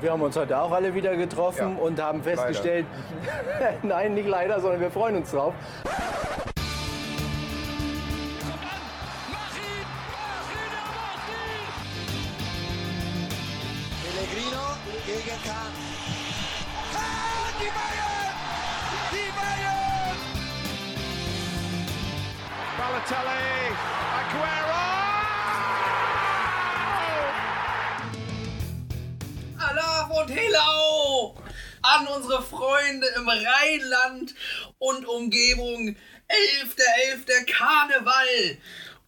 Wir haben uns heute auch alle wieder getroffen Ja, und haben festgestellt, nein, nicht leider, sondern wir freuen uns drauf. Umgebung. 11.11. Karneval.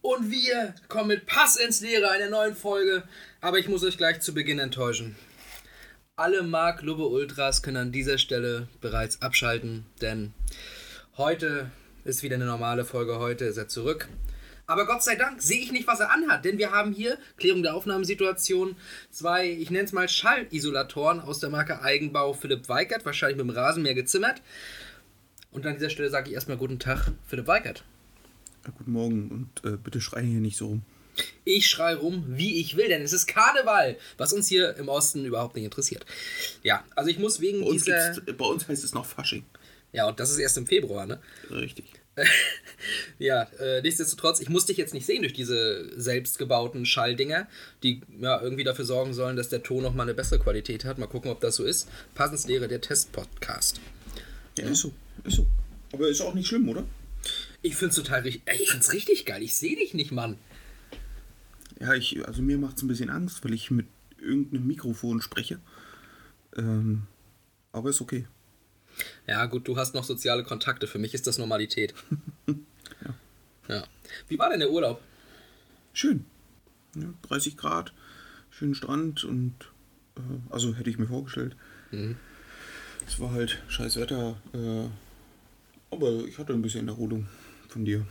Und wir kommen mit Pass ins Leere einer neuen Folge. Aber ich muss euch gleich zu Beginn enttäuschen. Alle Mark Lubbe Ultras können an dieser Stelle bereits abschalten, denn heute ist wieder eine normale Folge. Heute ist er zurück. Aber Gott sei Dank sehe ich nicht, was er anhat, denn wir haben hier, Klärung der Aufnahmesituation, zwei, ich nenne es mal Schallisolatoren aus der Marke Eigenbau Philipp Weikert, wahrscheinlich mit dem Rasenmäher gezimmert. Und an dieser Stelle sage ich erstmal guten Tag, Philipp Weikert. Ja, guten Morgen und äh, bitte schrei hier nicht so rum. Ich schrei rum, wie ich will, denn es ist Karneval, was uns hier im Osten überhaupt nicht interessiert. Ja, also ich muss wegen Bei uns, dieser... gibt's, bei uns heißt es noch Fasching. Ja, und das ist erst im Februar, ne? Richtig. Ja, äh, nichtsdestotrotz, ich muss dich jetzt nicht sehen durch diese selbstgebauten Schalldinger, die ja irgendwie dafür sorgen sollen, dass der Ton nochmal eine bessere Qualität hat. Mal gucken, ob das so ist. Passenslehre der Test-Podcast. Ja, ist so. Ist so. Aber ist auch nicht schlimm, oder? Ich find's total richtig. Ich find's richtig geil. Ich sehe dich nicht, Mann. Ja, ich, also mir macht es ein bisschen Angst, weil ich mit irgendeinem Mikrofon spreche. Ähm, aber ist okay. Ja, gut, du hast noch soziale Kontakte. Für mich ist das Normalität. ja. Wie war denn der Urlaub? Schön. Ja, 30 Grad, schönen Strand und äh, also hätte ich mir vorgestellt. Es war halt scheiß Wetter, äh, aber ich hatte ein bisschen Erholung von dir.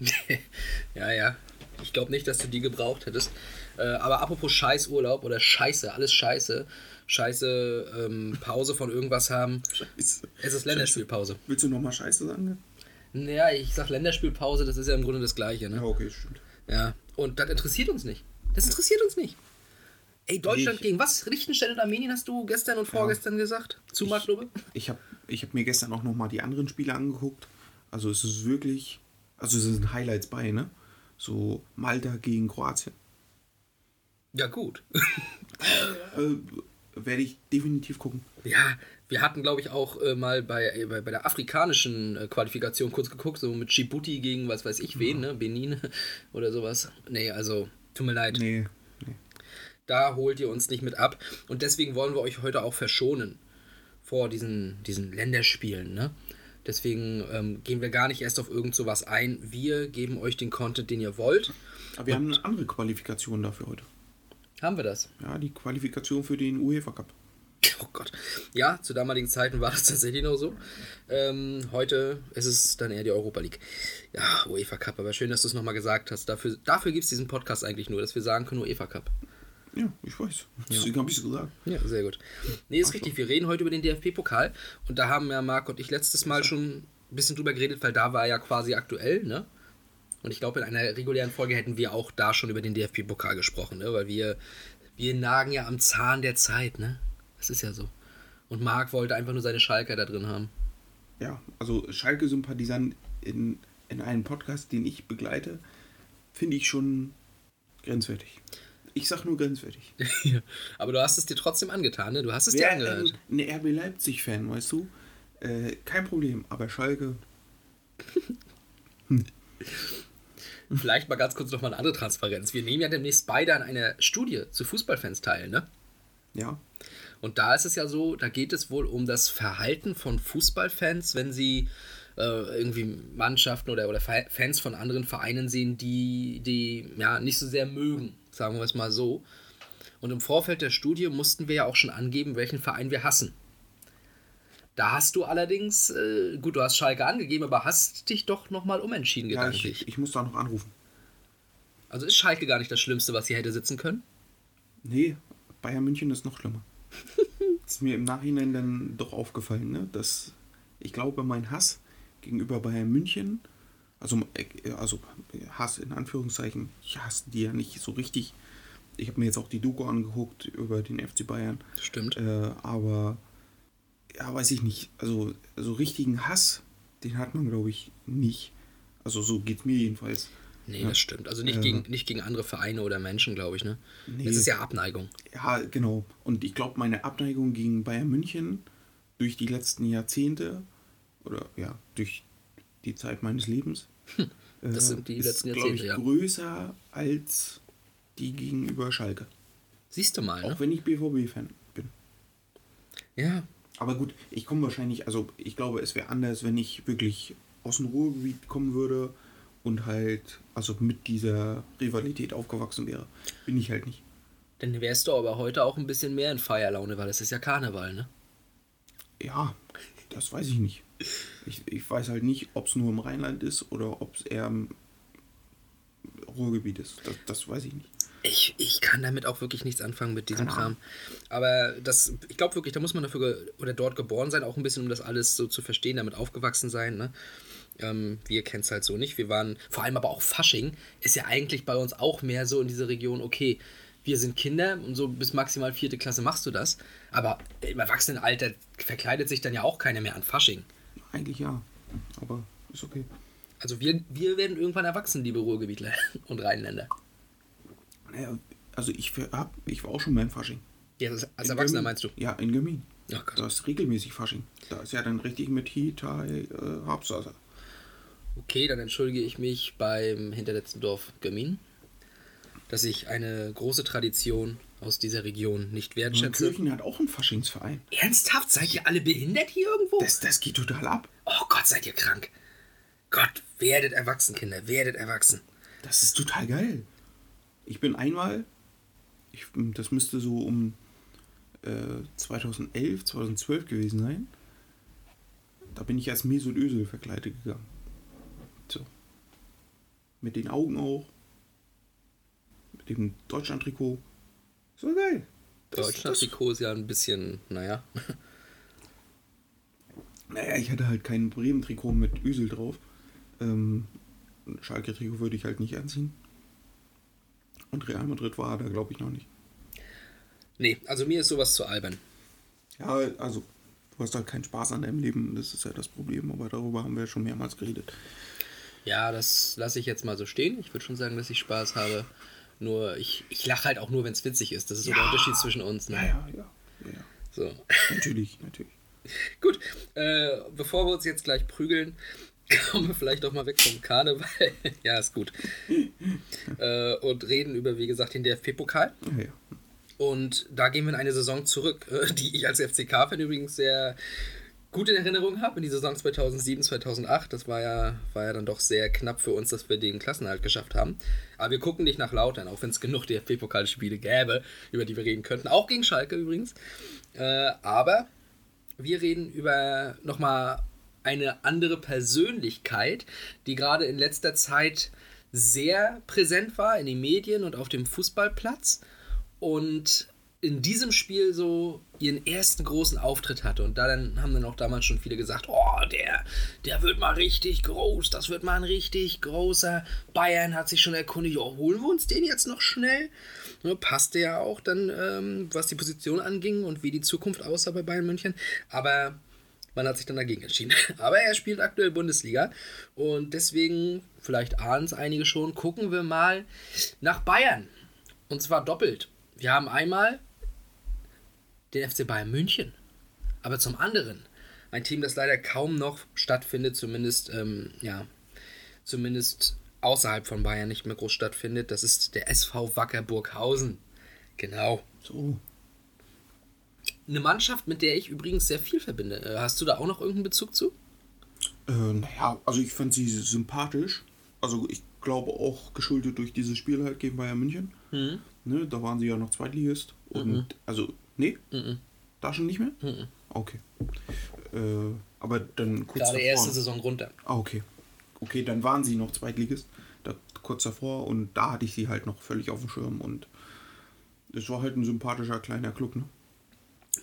ja, ja. Ich glaube nicht, dass du die gebraucht hättest. Äh, aber apropos Scheißurlaub oder Scheiße, alles Scheiße. Scheiße, ähm, Pause von irgendwas haben. Scheiße. Es ist Länderspielpause. Willst du nochmal Scheiße sagen? Naja, ich sag Länderspielpause, das ist ja im Grunde das Gleiche, Ja, ne? okay, stimmt. Ja. Und das interessiert uns nicht. Das interessiert uns nicht. Ey, Deutschland Ich- gegen was? Liechtenstein und Armenien hast du gestern und vorgestern gesagt? Zu Lubbe? Ich habe ich hab mir gestern auch nochmal die anderen Spiele angeguckt. Also es ist wirklich, also es sind Highlights bei, ne? So Malta gegen Kroatien. Ja, gut. Äh, Werde ich definitiv gucken. Ja, wir hatten, glaube ich, auch äh, mal bei, äh, bei, bei der afrikanischen äh, Qualifikation kurz geguckt, so mit Djibouti gegen was weiß ich wen, ne? Benin oder sowas. Nee, also, tut mir leid. Nee. Da holt ihr uns nicht mit ab. Und deswegen wollen wir euch heute auch verschonen vor diesen, diesen Länderspielen, ne? Deswegen ähm, gehen wir gar nicht erst auf irgend sowas ein. Wir geben euch den Content, den ihr wollt. Aber wir haben eine andere Qualifikation dafür heute. Haben wir das? Ja, die Qualifikation für den UEFA Cup. Oh Gott. Ja, zu damaligen Zeiten war das tatsächlich noch so. Ähm, heute ist es dann eher die Europa League. Ja, UEFA Cup. Aber schön, dass du es nochmal gesagt hast. Dafür, dafür gibt es diesen Podcast eigentlich nur, dass wir sagen können, UEFA Cup. Ja, ich weiß. Deswegen habe ich es gesagt. Ja, sehr gut. Nee, ist richtig. Wir reden heute über den DFB-Pokal. Und da haben ja Marc und ich letztes Mal schon ein bisschen drüber geredet, weil da war ja quasi aktuell, ne? Und ich glaube, in einer regulären Folge hätten wir auch da schon über den DFB-Pokal gesprochen, ne? Weil wir, wir nagen ja am Zahn der Zeit, ne? Das ist ja so. Und Marc wollte einfach nur seine Schalker da drin haben. Ja, also Schalke-Sympathisant in, in einem Podcast, den ich begleite, finde ich schon grenzwertig. Ich sag nur grenzwertig. Aber du hast es dir trotzdem angetan, ne? Du hast es dir Wer angehört. ein RB Leipzig-Fan, weißt du? Äh, kein Problem, aber Schalke, Vielleicht mal ganz kurz noch mal eine andere Transparenz. Wir nehmen ja demnächst beide an einer Studie zu Fußballfans teil, ne? ja. Und da ist es ja so, da geht es wohl um das Verhalten von Fußballfans, wenn sie äh, irgendwie Mannschaften oder, oder Fa- Fans von anderen Vereinen sehen, die die ja nicht so sehr mögen, sagen wir es mal so. Und im Vorfeld der Studie mussten wir ja auch schon angeben, welchen Verein wir hassen. Da hast du allerdings, äh, gut, du hast Schalke angegeben, aber hast dich doch nochmal umentschieden Ja, gedanklich. ich, ich muss da noch anrufen. Also ist Schalke gar nicht das Schlimmste, was hier hätte sitzen können? Nee, Bayern München ist noch schlimmer. ist mir im Nachhinein dann doch aufgefallen, ne? dass ich glaube, mein Hass gegenüber Bayern München, also, also Hass in Anführungszeichen, ich hasse die ja nicht so richtig, ich habe mir jetzt auch die Doku angeguckt über den FC Bayern. Stimmt. Äh, aber ja, weiß ich nicht. Also so richtigen Hass, den hat man, glaube ich, nicht. Also so geht mir jedenfalls. Nee, Ja. das stimmt. Also nicht, Äh, gegen, nicht gegen andere Vereine oder Menschen, glaube ich, ne? Nee. Das ist ja Abneigung. Ja, genau. Und ich glaube, meine Abneigung gegen Bayern München durch die letzten Jahrzehnte oder ja, durch die Zeit meines Lebens Hm, das sind die ist, letzten glaube ich, Jahrzehnte, ja. größer als die gegenüber Schalke. Siehst du mal, ne? Auch wenn ich BVB-Fan bin. Ja, Aber gut, ich komme wahrscheinlich, also ich glaube, es wäre anders, wenn ich wirklich aus dem Ruhrgebiet kommen würde und halt, also mit dieser Rivalität aufgewachsen wäre. Bin ich halt nicht. dann wärst du aber heute auch ein bisschen mehr in Feierlaune, weil es ist ja Karneval, ne? Ja, das weiß ich nicht. Ich, ich weiß halt nicht, ob es nur im Rheinland ist oder ob es eher im Ruhrgebiet ist. Das, das weiß ich nicht. Ich, ich kann damit auch wirklich nichts anfangen mit diesem. Kram. Aber das, ich glaube wirklich, da muss man dafür oder dort geboren sein, auch ein bisschen, um das alles so zu verstehen, damit aufgewachsen sein. Ne? Ähm, wir kennen es halt so nicht. Wir waren, vor allem aber auch Fasching, ist ja eigentlich bei uns auch mehr so in dieser Region, okay, wir sind Kinder und so bis maximal vierte Klasse machst du das. Aber im Erwachsenenalter verkleidet sich dann ja auch keiner mehr an Fasching. Eigentlich ja, aber ist okay. Also wir, wir werden irgendwann erwachsen, liebe Ruhrgebietler und Rheinländer. Naja, also ich, hab, ich war auch schon beim Fasching. Ja, als, In Erwachsener Gömmingen. meinst du? Ja, in Gemin. Oh Gott. Da ist regelmäßig Fasching. Da ist ja dann richtig mit Hitai äh, Hauptsache. Okay, dann entschuldige ich mich beim hinterletzten Dorf Gömin, dass ich eine große Tradition aus dieser Region nicht wertschätze. Kirchen hat auch einen Faschingsverein. Ernsthaft? Seid ihr alle behindert hier irgendwo? Das, das geht total ab. oh Gott, seid ihr krank. Gott, werdet erwachsen, Kinder, werdet erwachsen. Das ist total geil. Ich bin einmal, ich, das müsste so um äh, 2011, 2012 gewesen sein. Da bin ich als Mesut Özil verkleidet gegangen. So. Mit den Augen auch. Mit dem Deutschland-Trikot. So geil. Das- Deutschland-Trikot ist ja ein bisschen, naja. Naja, ich hatte halt kein Bremen-Trikot mit Ösel drauf. Ähm, ein Schalke-Trikot würde ich halt nicht anziehen. Und Real Madrid war da, glaube ich, noch nicht. Nee, also mir ist sowas zu albern. Ja, also, du hast halt keinen Spaß an deinem Leben, das ist ja das Problem, aber darüber haben wir ja schon mehrmals geredet. Ja, das lasse ich jetzt mal so stehen. Ich würde schon sagen, dass ich Spaß habe. Nur, ich, ich lache halt auch nur, wenn es witzig ist. Das ist so der Ja. Unterschied zwischen uns. Ne? Ja, ja, ja. So. Natürlich, natürlich. Gut, äh, bevor wir uns jetzt gleich prügeln, kommen wir vielleicht doch mal weg vom Karneval. ja, ist gut. äh, und reden über, wie gesagt, den DFB-Pokal. Ja, ja. Und da gehen wir in eine Saison zurück, die ich als FCK-Fan übrigens sehr gut in Erinnerung habe, in die Saison 2007, 2008. Das war ja, war ja dann doch sehr knapp für uns, dass wir den Klassenhalt geschafft haben. Aber wir gucken nicht nach Lautern, auch wenn es genug DFB-Pokalspiele gäbe, über die wir reden könnten. Auch gegen Schalke übrigens. Äh, aber wir reden über nochmal eine andere Persönlichkeit, die gerade in letzter Zeit sehr präsent war in den Medien und auf dem Fußballplatz und in diesem Spiel so ihren ersten großen Auftritt hatte. Und da dann haben dann auch damals schon viele gesagt, oh, der, der wird mal richtig groß, das wird mal ein richtig großer. Bayern hat sich schon erkundigt, oh, holen wir uns den jetzt noch schnell? Ne, passte ja auch dann, ähm, was die Position anging und wie die Zukunft aussah bei Bayern München. Aber man hat sich dann dagegen entschieden. Aber er spielt aktuell Bundesliga und deswegen, vielleicht ahnen es einige schon, gucken wir mal nach Bayern. Und zwar doppelt. Wir haben einmal den FC Bayern München, aber zum anderen ein Team, das leider kaum noch stattfindet, zumindest, ähm, ja, zumindest außerhalb von Bayern nicht mehr groß stattfindet. Das ist der SV Wacker Burghausen. Genau. So. Eine Mannschaft, mit der ich übrigens sehr viel verbinde. Äh, Hast du da auch noch irgendeinen Bezug zu? Äh, naja, also ich fand sie sympathisch. Also ich glaube auch geschuldet durch dieses Spiel halt gegen Bayern München. Mhm. Ne, da waren sie ja noch Zweitligist. Und also, nee? Da schon nicht mehr? Okay. Äh, aber dann kurz Gerade erste davor. Saison runter. Ah, okay. Okay, dann waren sie noch Zweitligist. Da, kurz davor und da hatte ich sie halt noch völlig auf dem Schirm und es war halt ein sympathischer kleiner Club, ne?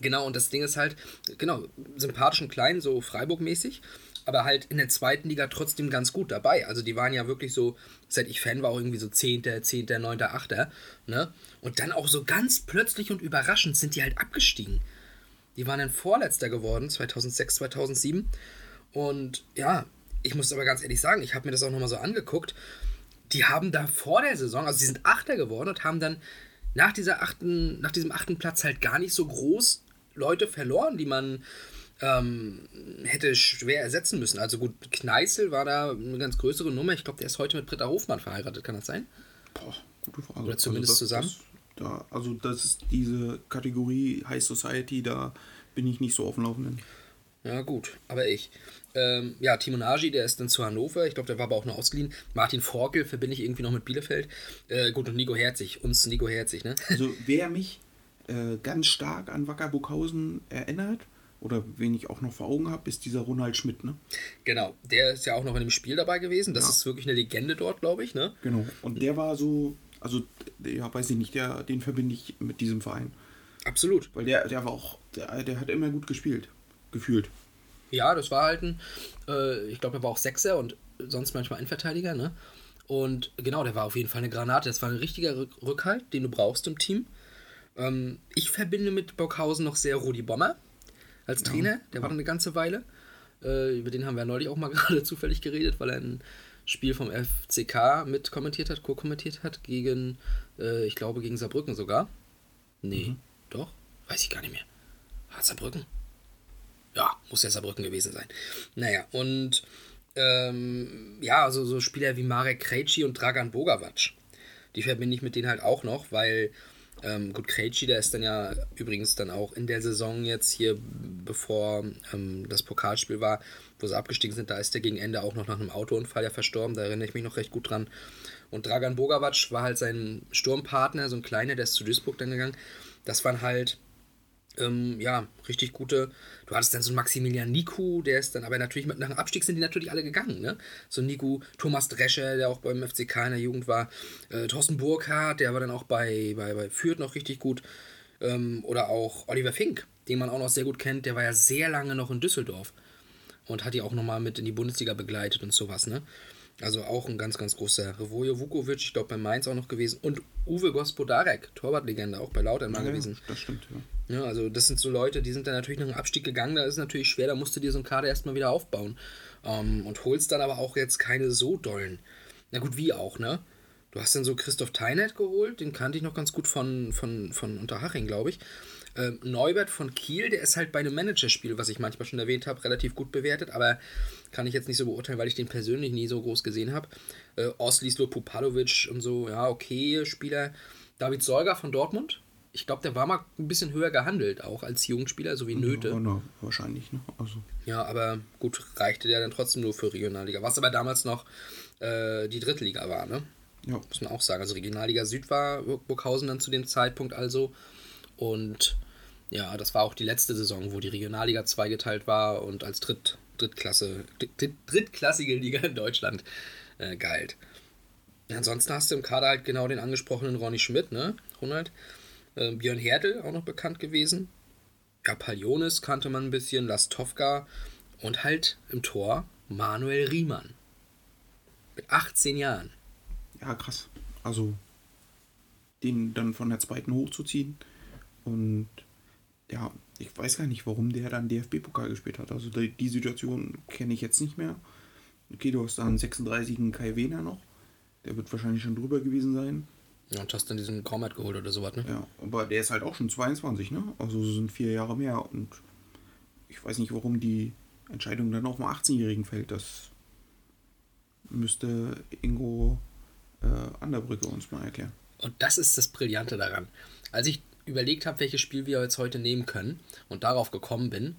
Genau, und das Ding ist halt, genau, sympathisch und klein, so Freiburg-mäßig, aber halt in der zweiten Liga trotzdem ganz gut dabei. Also die waren ja wirklich so, seit ich Fan war, auch irgendwie so 10., 10., 9., 8., ne? Und dann auch so ganz plötzlich und überraschend sind die halt abgestiegen. Die waren dann Vorletzter geworden, 2006, 2007. Und ja, ich muss aber ganz ehrlich sagen, ich habe mir das auch nochmal so angeguckt. Die haben da vor der Saison, also sie sind Achter geworden und haben dann nach, dieser achten, nach diesem achten Platz halt gar nicht so groß Leute verloren, die man ähm, hätte schwer ersetzen müssen. Also gut, Kneißl war da eine ganz größere Nummer. Ich glaube, der ist heute mit Britta Hofmann verheiratet, kann das sein? Boah, gute Frage. Oder zumindest also das, zusammen? Das, da, also das ist diese Kategorie High Society, da bin ich nicht so auf dem Laufenden. Ja, gut, aber ich. Ähm, ja, Timo Nagy, der ist dann zu Hannover. Ich glaube, der war aber auch nur ausgeliehen. Martin Forkel verbinde ich irgendwie noch mit Bielefeld. Äh, gut, und Nico Herzig, uns Nico Herzig, ne? Also wer mich äh, ganz stark an Wacker Burghausen erinnert, oder wen ich auch noch vor Augen habe, ist dieser Ronald Schmidt, ne? Genau, der ist ja auch noch in dem Spiel dabei gewesen. Das Ja. ist wirklich eine Legende dort, glaube ich, ne? Genau. Und der war so, also, ja, weiß ich nicht, der, den verbinde ich mit diesem Verein. Absolut. Weil der, der war auch, der, der hat immer gut gespielt. Gefühlt. Ja, das war halt ein, äh, ich glaube, er war auch Sechser und sonst manchmal Innenverteidiger, ne? Und genau, der war auf jeden Fall eine Granate. Das war ein richtiger Rück Rückhalt, den du brauchst im Team. Ähm, ich verbinde mit Bockhausen noch sehr Rudi Bommer als Trainer. Der war eine ganze Weile. Äh, über den haben wir neulich auch mal gerade zufällig geredet, weil er ein Spiel vom FCK mit kommentiert hat, co-kommentiert hat, gegen, äh, ich glaube, gegen Saarbrücken sogar. Nee, doch? Weiß ich gar nicht mehr. Hat Saarbrücken? Ja, muss ja Saarbrücken gewesen sein. Naja, und ähm, ja, also so Spieler wie Marek Krejci und Dragan Bogawac, die verbinde ich mit denen halt auch noch, weil ähm, gut, Krejci, der ist dann ja übrigens dann auch in der Saison jetzt hier, bevor ähm, das Pokalspiel war, wo sie abgestiegen sind, da ist der gegen Ende auch noch nach einem Autounfall ja verstorben, da erinnere ich mich noch recht gut dran. Und Dragan Bogawac war halt sein Sturmpartner, so ein kleiner, der ist zu Duisburg dann gegangen. Das waren halt ähm, ja, richtig gute. Du hattest dann so einen Maximilian Niku, der ist dann, aber natürlich mit, nach dem Abstieg sind die natürlich alle gegangen, ne? So Niku, Thomas Drescher, der auch beim FCK in der Jugend war, äh, Thorsten Burkhardt, der war dann auch bei, bei, bei Fürth noch richtig gut. Ähm, oder auch Oliver Fink, den man auch noch sehr gut kennt, der war ja sehr lange noch in Düsseldorf und hat die auch nochmal mit in die Bundesliga begleitet und sowas, ne? Also auch ein ganz, ganz großer Revoje Vukovic, ich glaube bei Mainz auch noch gewesen. Und Uwe Gospodarek, Torwartlegende, auch bei Lautern mal Ja, gewesen. das stimmt, ja. Ja, also das sind so Leute, die sind dann natürlich nach dem Abstieg gegangen, da ist es natürlich schwer, da musst du dir so einen Kader erstmal wieder aufbauen. Ähm, und holst dann aber auch jetzt keine so dollen. Na gut, wie auch, ne? Du hast dann so Christoph Teinert geholt, den kannte ich noch ganz gut von, von, von Unterhaching, glaube ich. Ähm, Neubert von Kiel, der ist halt bei einem Managerspiel, was ich manchmal schon erwähnt habe, relativ gut bewertet, aber kann ich jetzt nicht so beurteilen, weil ich den persönlich nie so groß gesehen habe. Äh, Oslislo Pupalovic und so, ja, okay, Spieler. David Solger von Dortmund, ich glaube, der war mal ein bisschen höher gehandelt, auch als Jugendspieler, so wie Nöte. Ja, na, wahrscheinlich, ne? Also, Ja, aber gut, reichte der dann trotzdem nur für Regionalliga. Was aber damals noch äh, die Drittliga war, ne? ja. Muss man auch sagen. Also Regionalliga Süd war Burghausen dann zu dem Zeitpunkt also. Und ja, das war auch die letzte Saison, wo die Regionalliga zweigeteilt war und als Dritt, Drittklasse, Dritt, drittklassige Liga in Deutschland äh, galt. Ansonsten hast du im Kader halt genau den angesprochenen Ronny Schmidt, ne? Ronald. Äh, Björn Hertel auch noch bekannt gewesen. Ja, Palionis kannte man ein bisschen, Lastovka und halt im Tor Manuel Riemann. Mit 18 Jahren. ja, krass. Also, den dann von der zweiten hochzuziehen. Und ja, ich weiß gar nicht, warum der dann DFB-Pokal gespielt hat. Also die, die Situation kenne ich jetzt nicht mehr. Okay, du hast da einen 36. Kai Wehner noch. Der wird wahrscheinlich schon drüber gewesen sein. Ja, und hast dann diesen Cormat geholt oder sowas, ne? Ja, aber der ist halt auch schon 22, ne? Also sind vier Jahre mehr. Und ich weiß nicht, warum die Entscheidung dann auf dem 18-Jährigen fällt. Das müsste Ingo äh, Anderbrücke uns mal erklären. Und das ist das Brillante daran. Als ich überlegt habe, welches Spiel wir jetzt heute nehmen können und darauf gekommen bin,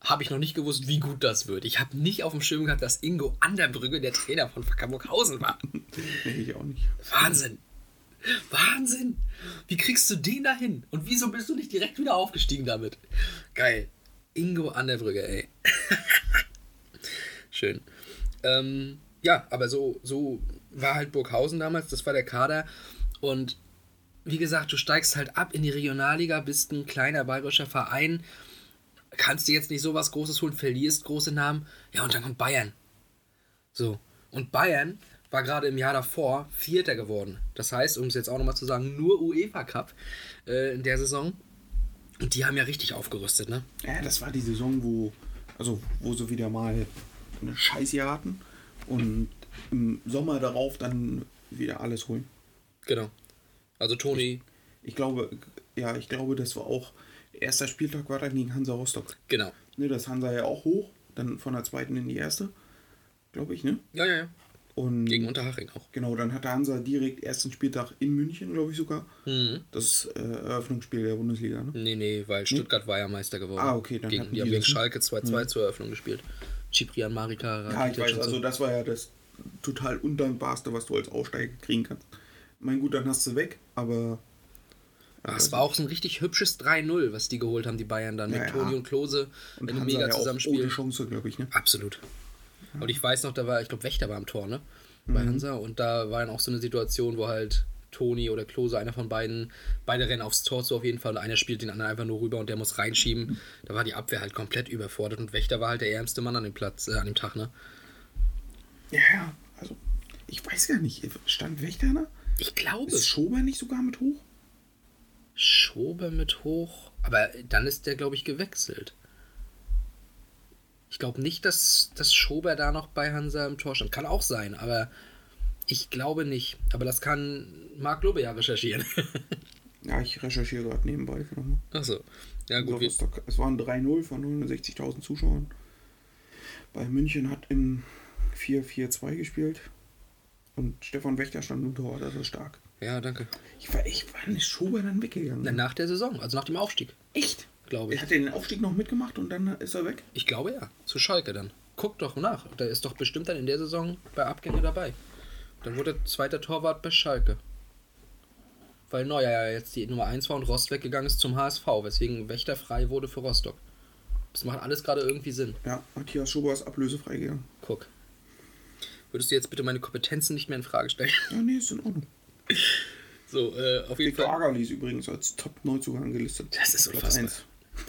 habe ich noch nicht gewusst, wie gut das wird. Ich habe nicht auf dem Schirm gehabt, dass Ingo Anderbrügge der Trainer von Burghausen war. Nee, ich auch nicht. Wahnsinn. Wahnsinn. Wie kriegst du den da hin? Und wieso bist du nicht direkt wieder aufgestiegen damit? Geil. Ingo Anderbrügge, ey. Schön. Ähm, ja, aber so, so war halt Burghausen damals, das war der Kader. Und wie gesagt, du steigst halt ab in die Regionalliga, bist ein kleiner bayerischer Verein, kannst dir jetzt nicht so was Großes holen, verlierst große Namen. Ja, und dann kommt Bayern. So. Und Bayern war gerade im Jahr davor Vierter geworden. Das heißt, um es jetzt auch nochmal zu sagen, nur UEFA Cup äh, in der Saison. Und die haben ja richtig aufgerüstet, ne? Ja, das war die Saison, wo, also, wo sie wieder mal eine Scheißjahr hatten und im Sommer darauf dann wieder alles holen. Genau. Also Toni, Ich glaube, ja, ich glaube, das war auch, erster Spieltag war dann gegen Hansa Rostock. genau. Ne, das Hansa ja auch hoch, dann von der zweiten in die erste, glaube ich, ne? Ja, ja, ja. Und Gegen Unterhaching auch. genau, dann hatte Hansa direkt ersten Spieltag in München, glaube ich sogar. Mhm. Das äh, Eröffnungsspiel der Bundesliga, ne? Nee, nee, weil Stuttgart war ja Meister geworden. Ah, okay, dann gegen, Die haben gegen ne? Schalke 2-2 zur Eröffnung gespielt. Ciprian Marika, Ja, ich weiß, so. also das war ja das total undankbarste, was du als Aussteiger kriegen kannst. Mein gut, dann hast du weg, aber Ah, es war auch so ein richtig hübsches 3-0, was die geholt haben, die Bayern dann. Ja, mit ja. Toni und Klose und in einem Hansa mega ja auch Zusammenspiel. ohne Chance, glaube ich, ne? Absolut. Und ich weiß noch, da war, ich glaube, Wächter war am Tor, ne? Bei Mhm. Hansa. Und da war dann auch so eine Situation, wo halt Toni oder Klose, einer von beiden, beide rennen aufs Tor zu auf jeden Fall und einer spielt den anderen einfach nur rüber und der muss reinschieben. Da war die Abwehr halt komplett überfordert und Wächter war halt der ärmste Mann an dem Platz, äh, an dem Tag, ne? Ja, ja, also ich weiß gar nicht, stand Wächter da? Ich glaube, Ist Schober nicht sogar mit hoch? Schober mit hoch. Aber dann ist der, glaube ich, gewechselt. Ich glaube nicht, dass, dass Schober da noch bei Hansa im Tor stand. Kann auch sein, aber ich glaube nicht. Aber das kann Marc Lobe ja recherchieren. Ja, ich recherchiere gerade nebenbei. Achso. Ja, gut. So, Wir, was da- Es waren 3-0 von 69.000 Zuschauern. Bei München hat im 4-4-2 gespielt. Und Stefan Wächter stand im Tor, das ist stark. ja, danke. Ich war, ich war nicht Schober dann weggegangen. Na, Nach der Saison, also nach dem Aufstieg, Echt? Glaube ich. Hat er den Aufstieg noch mitgemacht und dann ist er weg? Ich glaube ja. Zu Schalke dann. Guck doch nach. Da ist doch bestimmt dann in der Saison bei Abgänge dabei. Dann wurde er zweiter Torwart bei Schalke. Weil Neuer ja jetzt die Nummer 1 war und Rost weggegangen ist zum HSV, weswegen Wächter frei wurde für Rostock. Das macht alles gerade irgendwie Sinn. Ja, Matthias Schober ist ablösefrei gegangen. Guck. Würdest du jetzt bitte meine Kompetenzen nicht mehr in Frage stellen? Ja, nee, ist in Ordnung. So, äh, auf jeden Victor Fall. Agali ist übrigens als Top-Neuzugang gelistet. Das ist unfassbar.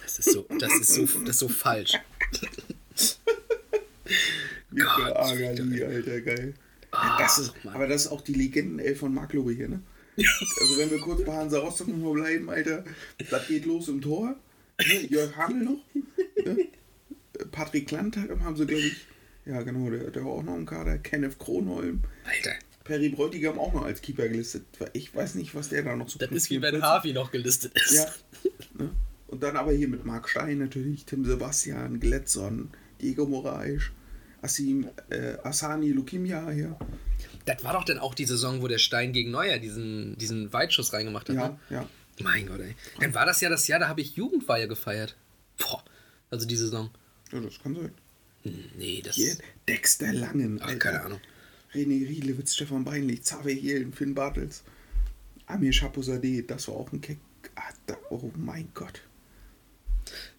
Das ist so, das ist so, das ist so falsch. Gott, Agali, Alter, geil. Ja, das ist, Mann. aber das ist auch die Legendenelf von Lobe hier, ne? Also wenn wir kurz bei Hansa Rostock nochmal bleiben, Alter, das geht los im Tor. Ne? Jörg Hamel noch. Ne? Patrick Landtag haben sie, glaube ich, ja genau, der, der war auch noch im Kader. Kenneth Kronholm. Alter, Perry Bräutigam auch noch als Keeper gelistet. Ich weiß nicht, was der da noch so das ist wie Ben 44 Harvey noch gelistet ist. Ja. Ne? Und dann aber hier mit Marc Stein natürlich, Tim Sebastian, Gletson, Diego Moraes, Asim, äh, Asani Lukimia hier. Das war doch dann auch die Saison, wo der Stein gegen Neuer diesen, diesen Weitschuss reingemacht hat. Ja, Ne? ja. Mein Gott, ey. Dann war das ja das Jahr, da habe ich Jugendweihe gefeiert. Boah. Also die Saison. Ja, das kann sein. Nee, das. Hier, Dexter Langen. Ach, keine Ahnung. René Riedlewitz, Stefan Beinlich, Xaver Jelen, Finn Bartels, Amir Chapouzadeh, das war auch ein Keck. Ah, da, oh mein Gott.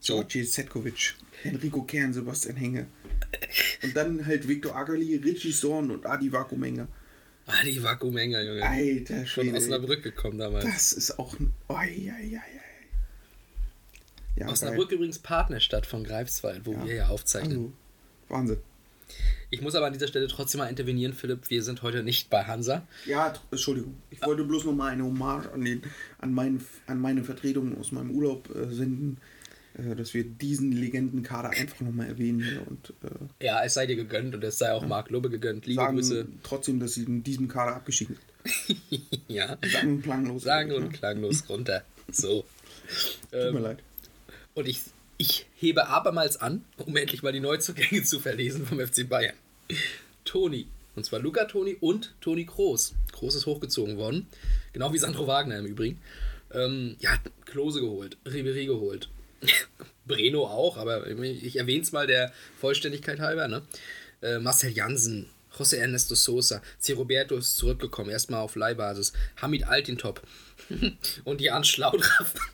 Georgi Zetkovic, Enrico Kern, Sebastian Henge. Und dann halt Viktor Agali, Richie Sorn und Adi Vakuumenga. Ah, die Vakuumenger, Junge. Alter Von Schwede. Osnabrück gekommen damals. Das ist auch ein. Oi, oi, oi. Ja, Osnabrück übrigens Partnerstadt von Greifswald, wo Ja. wir ja aufzeichnen. Also, Wahnsinn. Ich muss aber an dieser Stelle trotzdem mal intervenieren, Philipp. Wir sind heute nicht bei Hansa. Ja, Entschuldigung. Ich wollte bloß noch mal eine Hommage an, den, an, mein, an meine Vertretung aus meinem Urlaub äh, senden, dass wir diesen Legendenkader einfach noch mal erwähnen hier und äh, Ja, es sei dir gegönnt und es sei auch Marc Lubbe gegönnt. Liebe sagen Grüße. trotzdem, dass sie in diesem Kader abgeschieden sind. Ja. Sagen und klanglos. Sagen ne? und klanglos runter. So. Tut mir Ähm, leid. Und ich, ich hebe abermals an, um endlich mal die Neuzugänge zu verlesen vom FC Bayern. Toni. Und zwar Luca Toni und Toni Kroos. Kroos ist hochgezogen worden. Genau wie Sandro Wagner im Übrigen. Ähm, ja, Klose geholt, Ribery geholt. Breno auch, aber ich erwähne es mal der Vollständigkeit halber. Ne? Äh, Marcel Jansen, José Ernesto Sosa, C. Roberto ist zurückgekommen, erstmal auf Leihbasis. Hamid Altintop und Jan Schlaudraff.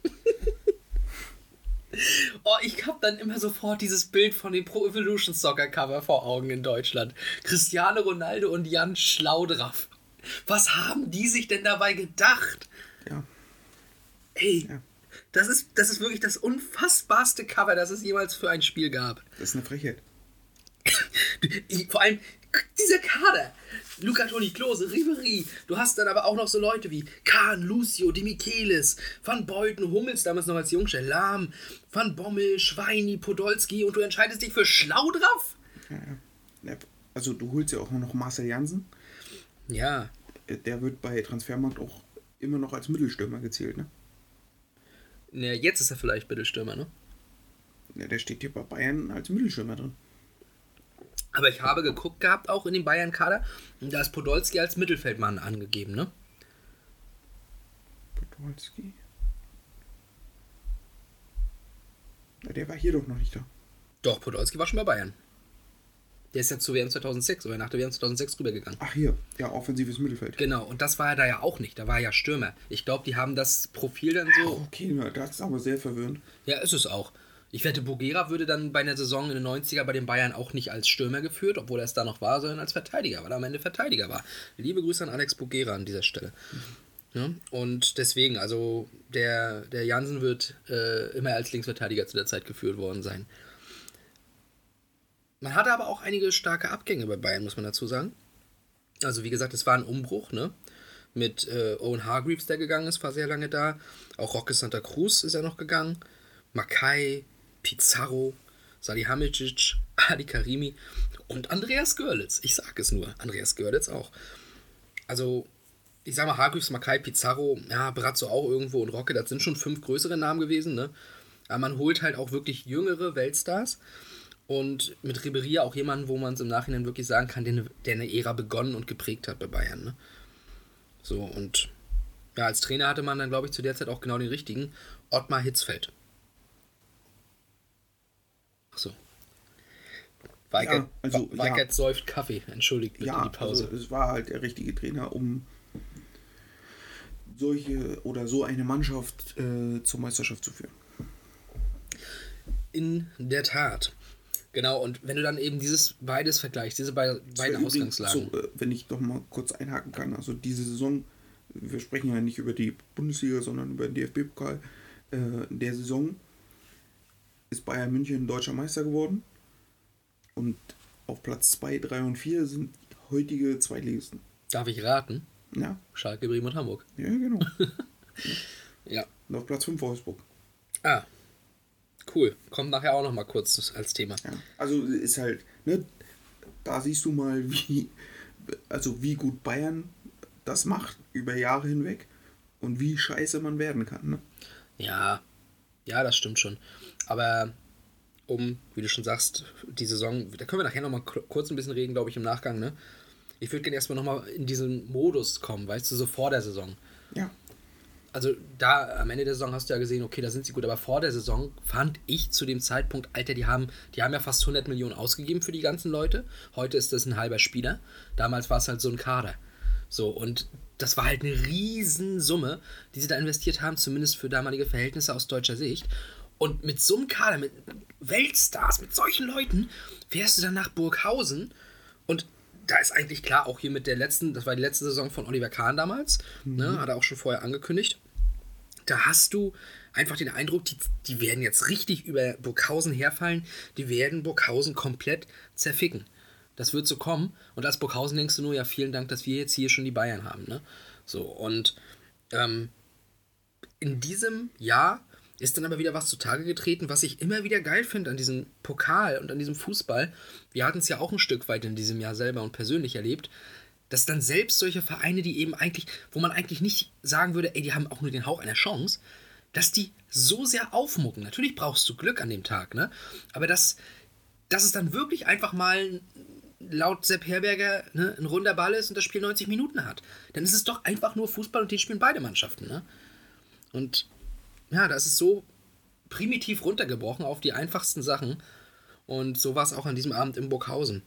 Oh, ich hab dann immer sofort dieses Bild von dem Pro Evolution Soccer Cover vor Augen in Deutschland. Cristiano Ronaldo und Jan Schlaudraff. Was haben die sich denn dabei gedacht? Ja. Ey, Ja. Das, ist, das ist wirklich das unfassbarste Cover, das es jemals für ein Spiel gab. Das ist eine Frechheit. Vor allem dieser Kader. Luca Toni Klose, Ribery. Du hast dann aber auch noch so Leute wie Kahn, Lucio, De Michelis, Van Beuten, Hummels, damals noch als Jungscher, Lahm, Van Bommel, Schweini, Podolski und du entscheidest dich für Schlaudraff? Ja, ja. Ja, Also du holst ja auch noch Marcel Jansen. Ja, Äh, Der wird bei Transfermarkt auch immer noch als Mittelstürmer gezählt, ne? Na, jetzt ist er vielleicht Mittelstürmer, ne? Ja, der steht hier bei Bayern als Mittelstürmer drin. Aber ich habe geguckt gehabt, auch in dem Bayern-Kader, und da ist Podolski als Mittelfeldmann angegeben, ne? Podolski. Ja, der war hier doch noch nicht da. Doch, Podolski war schon bei Bayern. Der ist ja zur WM 2006 oder nach der WM 2006 rübergegangen. Ach hier, ja, offensives Mittelfeld. Genau, und das war er da ja auch nicht. Da war er ja Stürmer. Ich glaube, die haben das Profil dann so. Okay, na, das ist aber sehr verwirrend. Ja, ist es auch. Ich wette, Bogera würde dann bei einer Saison in den 90er bei den Bayern auch nicht als Stürmer geführt, obwohl er es da noch war, sondern als Verteidiger, weil er am Ende Verteidiger war. Liebe Grüße an Alex Bogera an dieser Stelle. Ja, und deswegen, also der, der Jansen wird äh, immer als Linksverteidiger zu der Zeit geführt worden sein. Man hatte aber auch einige starke Abgänge bei Bayern, muss man dazu sagen. Also wie gesagt, es war ein Umbruch, ne? Mit äh, Owen Hargreaves, der gegangen ist, war sehr lange da. Auch Roque Santa Cruz ist er noch gegangen. Makai, Pizarro, Salihamidzic, Ali Karimi und Andreas Görlitz. Ich sag es nur, Andreas Görlitz auch. Also, ich sag mal, Hargreaves, Makai, Pizarro, ja, Brazzo auch irgendwo und Rocke, das sind schon fünf größere Namen gewesen, ne? Aber man holt halt auch wirklich jüngere Weltstars. Und mit Ribery auch jemanden, wo man es im Nachhinein wirklich sagen kann, der eine, der eine Ära begonnen und geprägt hat bei Bayern. Ne? So, und ja, als Trainer hatte man dann, glaube ich, zu der Zeit auch genau den richtigen, Ottmar Hitzfeld. Achso. Weigert, Ja, also, Weigert ja. säuft Kaffee, entschuldigt bitte Ja, die Pause. also es war halt der richtige Trainer, um solche oder so eine Mannschaft äh, zur Meisterschaft zu führen. In der Tat. Genau, und wenn du dann eben dieses beides vergleichst, diese beiden Ausgangslagen. So, äh, wenn ich doch mal kurz einhaken kann, also diese Saison, wir sprechen ja nicht über die Bundesliga, sondern über den DFB-Pokal. Äh, in der Saison ist Bayern München deutscher Meister geworden. Und auf Platz 2, 3 und 4 sind heutige Zweitligisten. Darf ich raten? Ja, Schalke, Bremen und Hamburg. ja, genau. Ja. Und auf Platz 5 Wolfsburg. Ah, cool. Kommt nachher auch noch mal kurz als Thema. Ja. Also ist halt, ne, da siehst du mal, wie, also wie gut Bayern das macht über Jahre hinweg und wie scheiße man werden kann. Ne? Ja, ja, das stimmt schon. Aber um, wie du schon sagst, die Saison, da können wir nachher noch mal kurz ein bisschen reden, glaube ich, im Nachgang, ne? Ich würde gerne erstmal noch mal in diesen Modus kommen, weißt du, so vor der Saison. Ja, Also da am Ende der Saison hast du ja gesehen, okay, da sind sie gut, aber vor der Saison fand ich zu dem Zeitpunkt, Alter, die haben, die haben ja fast 100 Millionen ausgegeben für die ganzen Leute. Heute ist das ein halber Spieler. Damals war es halt so ein Kader. So, und das war halt eine Riesensumme, die sie da investiert haben, zumindest für damalige Verhältnisse aus deutscher Sicht. Und mit so einem Kader, mit Weltstars, mit solchen Leuten, fährst du dann nach Burghausen und da ist eigentlich klar, auch hier mit der letzten, das war die letzte Saison von Oliver Kahn damals, ne, hat er auch schon vorher angekündigt. Da hast du einfach den Eindruck, die, die werden jetzt richtig über Burghausen herfallen, die werden Burghausen komplett zerficken. Das wird so kommen. Und als Burghausen denkst du nur, ja, vielen Dank, dass wir jetzt hier schon die Bayern haben. Ne? So, und ähm, in diesem Jahr ist dann aber wieder was zutage getreten, was ich immer wieder geil finde an diesem Pokal und an diesem Fußball. Wir hatten es ja auch ein Stück weit in diesem Jahr selber und persönlich erlebt, dass dann selbst solche Vereine, die eben eigentlich, wo man eigentlich nicht sagen würde, ey, die haben auch nur den Hauch einer Chance, dass die so sehr aufmucken. Natürlich brauchst du Glück an dem Tag, ne? Aber dass, dass es dann wirklich einfach mal laut Sepp Herberger ne, ein runder Ball ist und das Spiel 90 Minuten hat. Dann ist es doch einfach nur Fußball und den spielen beide Mannschaften, ne? Und ja, das ist so primitiv runtergebrochen auf die einfachsten Sachen. Und so war es auch an diesem Abend in Burghausen.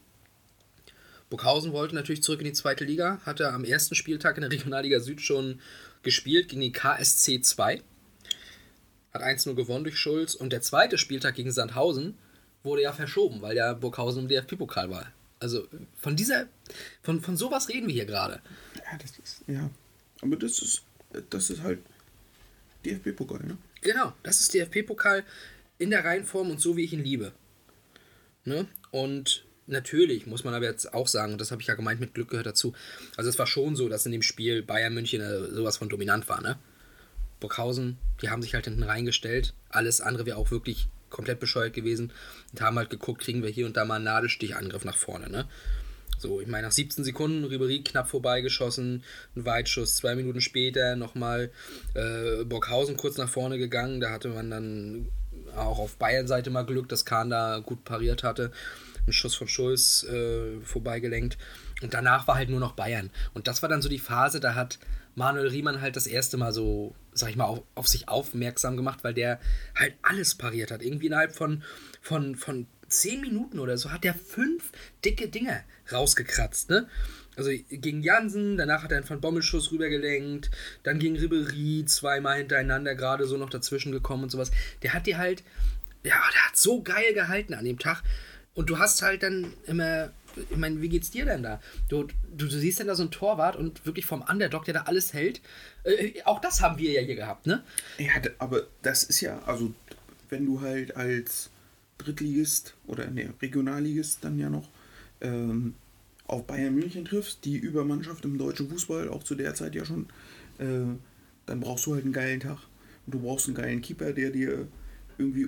Burghausen wollte natürlich zurück in die zweite Liga, hatte am ersten Spieltag in der Regionalliga Süd schon gespielt gegen die KSC 2. Hat 1-0 gewonnen durch Schulz und der zweite Spieltag gegen Sandhausen wurde ja verschoben, weil ja Burghausen im DFB-Pokal war. Also von dieser, von, von sowas reden wir hier gerade. ja, das ist, ja. Aber das ist, das ist halt DFB-Pokal, ne? Genau, das ist DFB-Pokal in der Reihenform und so, wie ich ihn liebe. Ne? Und natürlich muss man aber jetzt auch sagen, und das habe ich ja gemeint, mit Glück gehört dazu. Also es war schon so, dass in dem Spiel Bayern München äh, sowas von dominant war, ne? Burghausen, die haben sich halt hinten reingestellt. Alles andere wäre auch wirklich komplett bescheuert gewesen. Und haben halt geguckt, kriegen wir hier und da mal einen Nadelstichangriff nach vorne, ne? So, ich meine, nach 17 Sekunden Ribery knapp vorbeigeschossen, ein Weitschuss, zwei Minuten später nochmal äh, Burghausen kurz nach vorne gegangen. Da hatte man dann auch auf Bayern-Seite mal Glück, dass Kahn da gut pariert hatte. Ein Schuss von Schulz äh, vorbeigelenkt. Und danach war halt nur noch Bayern. Und das war dann so die Phase, da hat Manuel Riemann halt das erste Mal so, sag ich mal, auf, auf sich aufmerksam gemacht, weil der halt alles pariert hat. Irgendwie innerhalb von, von, von zehn Minuten oder so hat er fünf dicke Dinge rausgekratzt, ne? Also gegen Jansen, danach hat er einen Van Bommelschuss rübergelenkt, dann gegen Ribery zweimal hintereinander gerade so noch dazwischen gekommen und sowas. Der hat die halt, ja, der hat so geil gehalten an dem Tag. Und du hast halt dann immer, ich meine, wie geht's dir denn da? Du, du, du siehst dann da so einen Torwart und wirklich vom Underdog, der da alles hält. Äh, auch das haben wir ja hier gehabt, ne? Ja, aber das ist ja, also wenn du halt als Drittligist oder ne, Regionalligist dann ja noch ähm, auf Bayern München triffst, die Übermannschaft im deutschen Fußball, auch zu der Zeit ja schon, äh, dann brauchst du halt einen geilen Tag. Und du brauchst einen geilen Keeper, der dir irgendwie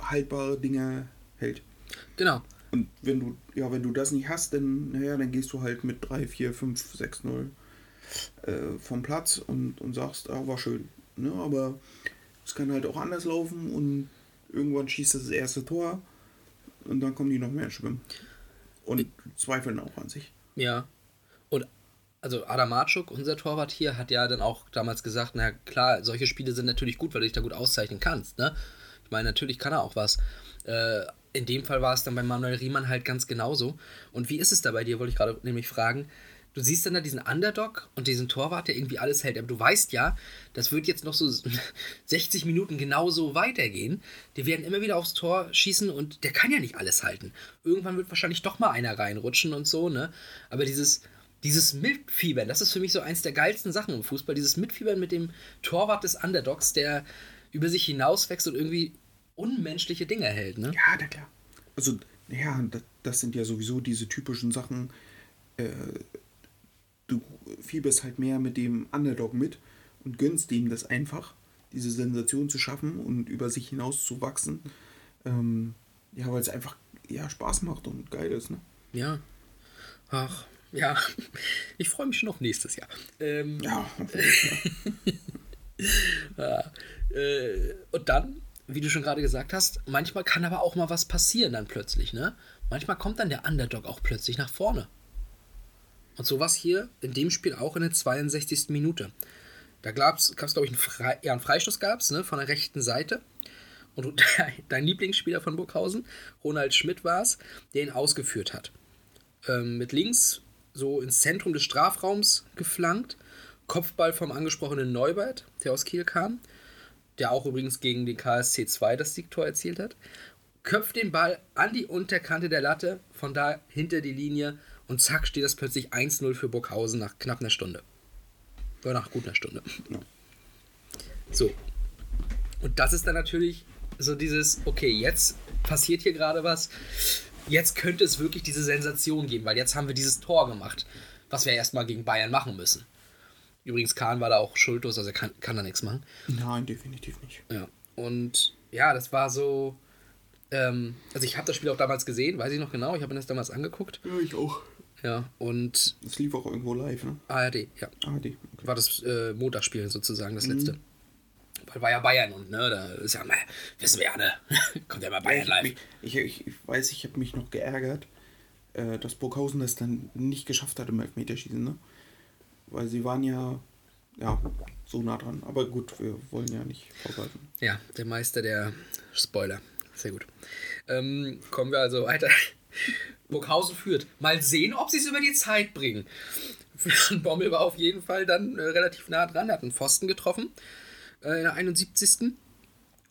unhaltbare Dinge hält. Genau. Und wenn du, ja, wenn du das nicht hast, dann, naja, dann gehst du halt mit 3, 4, 5, 6, 0 äh, vom Platz und, und sagst, ah, war schön. Ne? Aber es kann halt auch anders laufen und irgendwann schießt das erste Tor und dann kommen die noch mehr Schwimmen. Und zweifeln auch an sich. Ja. Und also Adam Marczuk, unser Torwart hier, hat ja dann auch damals gesagt, na klar, solche Spiele sind natürlich gut, weil du dich da gut auszeichnen kannst, ne? Ich meine, natürlich kann er auch was. Äh, in dem Fall war es dann bei Manuel Riemann halt ganz genauso. Und wie ist es da bei dir, wollte ich gerade nämlich fragen. Du siehst dann da diesen Underdog und diesen Torwart, der irgendwie alles hält. Aber du weißt ja, das wird jetzt noch so 60 Minuten genauso weitergehen. Die werden immer wieder aufs Tor schießen und der kann ja nicht alles halten. Irgendwann wird wahrscheinlich doch mal einer reinrutschen und so, ne? Aber dieses, dieses Mitfiebern, das ist für mich so eins der geilsten Sachen im Fußball. Dieses Mitfiebern mit dem Torwart des Underdogs, der über sich hinauswächst und irgendwie unmenschliche Dinge hält, ne? Ja, na klar. Also, ja, das, das sind ja sowieso diese typischen Sachen. Äh, du fieberst halt mehr mit dem Underdog mit und gönnst ihm das einfach, diese Sensation zu schaffen und über sich hinaus zu wachsen. Ähm, ja, weil es einfach ja, Spaß macht und geil ist, ne? Ja. Ach, ja. Ich freue mich schon auf nächstes Jahr. Ähm, Ja, äh, und dann, wie du schon gerade gesagt hast, manchmal kann aber auch mal was passieren dann plötzlich, ne? Manchmal kommt dann der Underdog auch plötzlich nach vorne. Und sowas hier in dem Spiel auch in der 62. Minute. Da gab es, glaube ich, einen, Fre ja, einen Freistoß gab's, ne, von der rechten Seite. Und dein Lieblingsspieler von Burghausen, Ronald Schmidt war es, der ihn ausgeführt hat. Ähm, mit links so ins Zentrum des Strafraums geflankt. Kopfball vom angesprochenen Neubert, der aus Kiel kam. Der auch übrigens gegen den KSC 2 das Siegtor erzielt hat. Köpft den Ball an die Unterkante der Latte, von da hinter die Linie und zack steht das plötzlich 1-0 für Burghausen nach knapp einer Stunde. Oder nach gut einer Stunde. So. Und das ist dann natürlich so dieses, okay, jetzt passiert hier gerade was. Jetzt könnte es wirklich diese Sensation geben, weil jetzt haben wir dieses Tor gemacht, was wir erstmal gegen Bayern machen müssen. Übrigens, Kahn war da auch schuldlos, also er kann, kann da nichts machen. Nein, definitiv nicht. Ja. Und ja, das war so. Ähm, also ich habe das Spiel auch damals gesehen, weiß ich noch genau. Ich habe mir das damals angeguckt. Ja, ich auch. Ja. Und Das lief auch irgendwo live, ne? ARD, ja. Die. Okay. War das äh, Montagsspiel sozusagen, das letzte. Weil war ja Bayern und ne, da ist ja, wissen wir ja, ne? Kommt ja mal Bayern Ja, live. ich, ich, ich weiß, ich habe mich noch geärgert, äh, dass Burghausen das dann nicht geschafft hat im Elfmeterschießen, ne? Weil sie waren ja, ja, so nah dran. Aber gut, wir wollen ja nicht vorgreifen. Ja, der Meister der Spoiler. Sehr gut. Ähm, kommen wir also weiter. Burghausen führt. Mal sehen, ob sie es über die Zeit bringen. Bommel war auf jeden Fall dann äh, relativ nah dran, hat einen Pfosten getroffen äh, in der 71.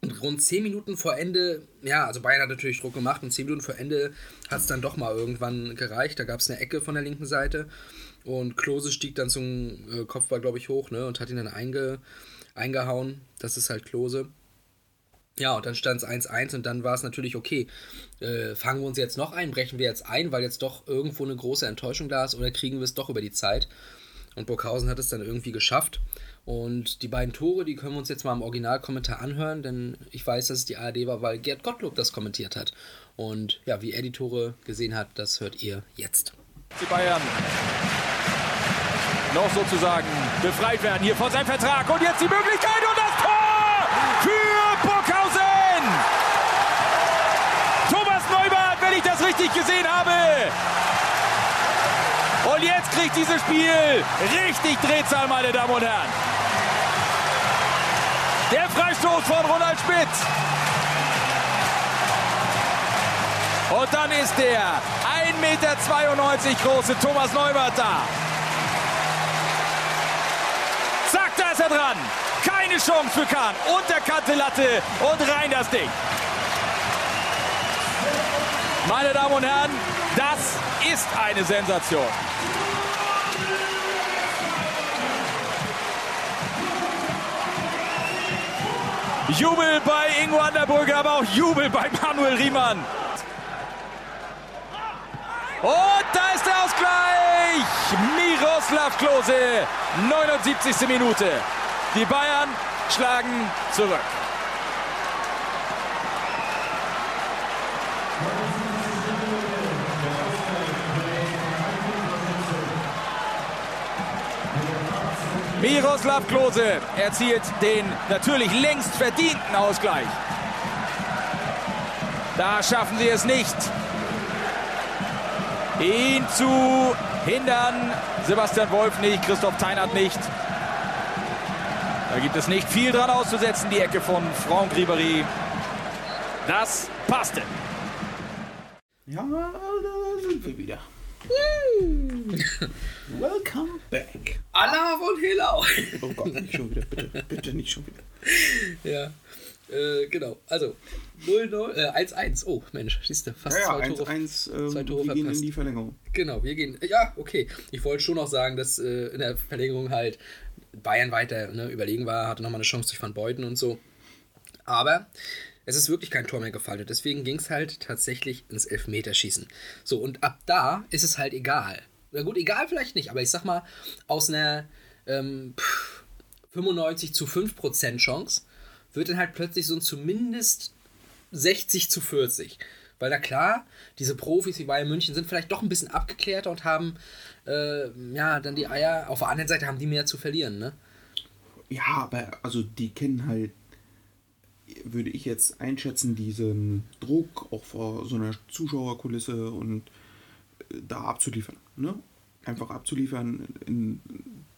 Und rund 10 Minuten vor Ende, ja, also Bayern hat natürlich Druck gemacht und 10 Minuten vor Ende hat es dann doch mal irgendwann gereicht. Da gab es eine Ecke von der linken Seite und Klose stieg dann zum äh, Kopfball, glaube ich, hoch ne? und hat ihn dann einge, eingehauen. Das ist halt Klose. Ja, und dann stand es 1-1 und dann war es natürlich okay. Äh, fangen wir uns jetzt noch ein, brechen wir jetzt ein, weil jetzt doch irgendwo eine große Enttäuschung da ist oder kriegen wir es doch über die Zeit? Und Burghausen hat es dann irgendwie geschafft. Und die beiden Tore, die können wir uns jetzt mal im Originalkommentar anhören, denn ich weiß, dass es die ARD war, weil Gerd Gottlob das kommentiert hat. Und ja, wie er die Tore gesehen hat, das hört ihr jetzt. Die Bayern noch sozusagen befreit werden hier von seinem Vertrag. Und jetzt die Möglichkeit und das Tor für Burghausen! Thomas Neubert, wenn ich das richtig gesehen habe. Und jetzt kriegt dieses Spiel richtig Drehzahl, meine Damen und Herren. Der Freistoß von Ronald Schmidt. Und dann ist der 1,92 Meter große Thomas Neubert da. Zack, da ist er dran. Keine Chance für Kahn. Unterkante Latte und rein das Ding. Meine Damen und Herren, das ist eine Sensation. Jubel bei Ingo Anderbrügge, aber auch Jubel bei Manuel Riemann. Und da ist der Ausgleich. Miroslav Klose, 79. Minute. Die Bayern schlagen zurück. Miroslav Klose erzielt den natürlich längst verdienten Ausgleich. Da schaffen sie es nicht, ihn zu hindern. Sebastian Wolf nicht, Christoph Teinert nicht. Da gibt es nicht viel dran auszusetzen, die Ecke von Franck Ribéry. Das passte. Ja, da sind wir wieder. Welcome back. Allah von Helau. Oh Gott, nicht schon wieder, bitte, bitte nicht schon wieder. ja, äh, genau. Also 0-0, äh, 1-1. Oh, Mensch, siehst du, fast Ja, ja, zwei Tore. 1-1, ähm, zwei Tore wir gehen verpasst. in die Verlängerung. Genau, wir gehen. Ja, okay. Ich wollte schon noch sagen, dass äh, in der Verlängerung halt Bayern weiter ne, überlegen war, hatte nochmal eine Chance durch Van Beuten und so. Aber es ist wirklich kein Tor mehr gefallen. Deswegen ging es halt tatsächlich ins Elfmeterschießen. So, und ab da ist es halt egal. Na gut, egal vielleicht nicht, aber ich sag mal, aus einer ähm, pff, 95 zu 5% Chance wird dann halt plötzlich so ein zumindest 60 zu 40. Weil da klar, diese Profis wie Bayern München sind vielleicht doch ein bisschen abgeklärter und haben äh, ja dann die Eier. Auf der anderen Seite haben die mehr zu verlieren, ne? Ja, aber also die kennen halt, würde ich jetzt einschätzen, diesen Druck auch vor so einer Zuschauerkulisse und äh, da abzuliefern. Ne? Einfach abzuliefern in,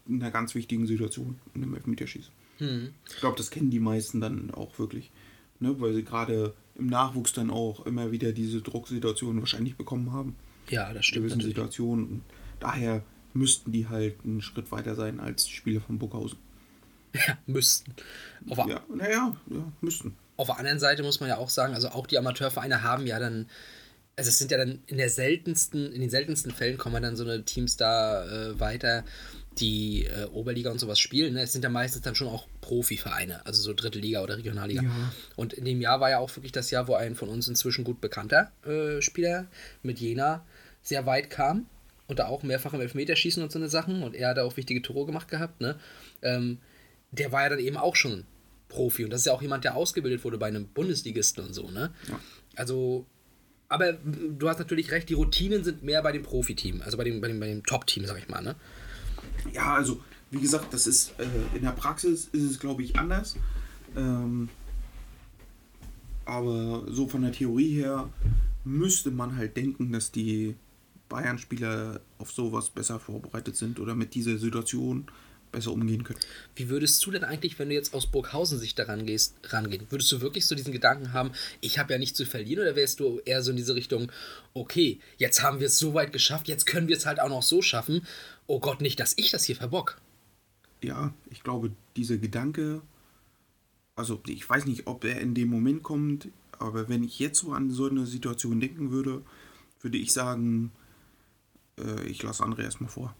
in einer ganz wichtigen Situation, in einem Elfmeterschießen. Ich glaube, das kennen die meisten dann auch wirklich. Ne? Weil sie gerade im Nachwuchs dann auch immer wieder diese Drucksituationen wahrscheinlich bekommen haben. Ja, das stimmt gewissen. Situationen. Und daher müssten die halt einen Schritt weiter sein als die Spieler von Burghausen. Ja, müssten. Auf, der- Ja, naja, ja, müssten. auf der anderen Seite muss man ja auch sagen, also auch die Amateurvereine haben ja dann, also es sind ja dann in der seltensten, in den seltensten Fällen kommen dann so eine Teams da äh, weiter, die äh, Oberliga und sowas spielen. Ne? Es sind ja meistens dann schon auch Profivereine, also so dritte Liga oder Regionalliga. Und in dem Jahr war ja auch wirklich das Jahr, wo ein von uns inzwischen gut bekannter äh, Spieler mit Jena sehr weit kam und da auch mehrfach im Elfmeterschießen und so eine Sachen und er hat da auch wichtige Tore gemacht gehabt. Ne? Ähm, der war ja dann eben auch schon Profi und das ist ja auch jemand, der ausgebildet wurde bei einem Bundesligisten und so, ne? Also, aber du hast natürlich recht, die Routinen sind mehr bei dem Profiteam, also bei dem, bei dem, bei dem Top-Team, sag ich mal, ne? Ja, also, wie gesagt, das ist äh, in der Praxis ist es, glaube ich, anders. Ähm, aber so von der Theorie her müsste man halt denken, dass die Bayern-Spieler auf sowas besser vorbereitet sind oder mit dieser Situation besser umgehen können. Wie würdest du denn eigentlich, wenn du jetzt aus Burghausen Sicht daran gehst, rangehen? Würdest du wirklich so diesen Gedanken haben, ich habe ja nichts zu verlieren, oder wärst du eher so in diese Richtung, okay, jetzt haben wir es so weit geschafft, jetzt können wir es halt auch noch so schaffen. Oh Gott, nicht, dass ich das hier verbock. Ja, ich glaube, dieser Gedanke, also ich weiß nicht, ob er in dem Moment kommt, aber wenn ich jetzt so an so eine Situation denken würde, würde ich sagen, äh, ich lasse André erstmal vor.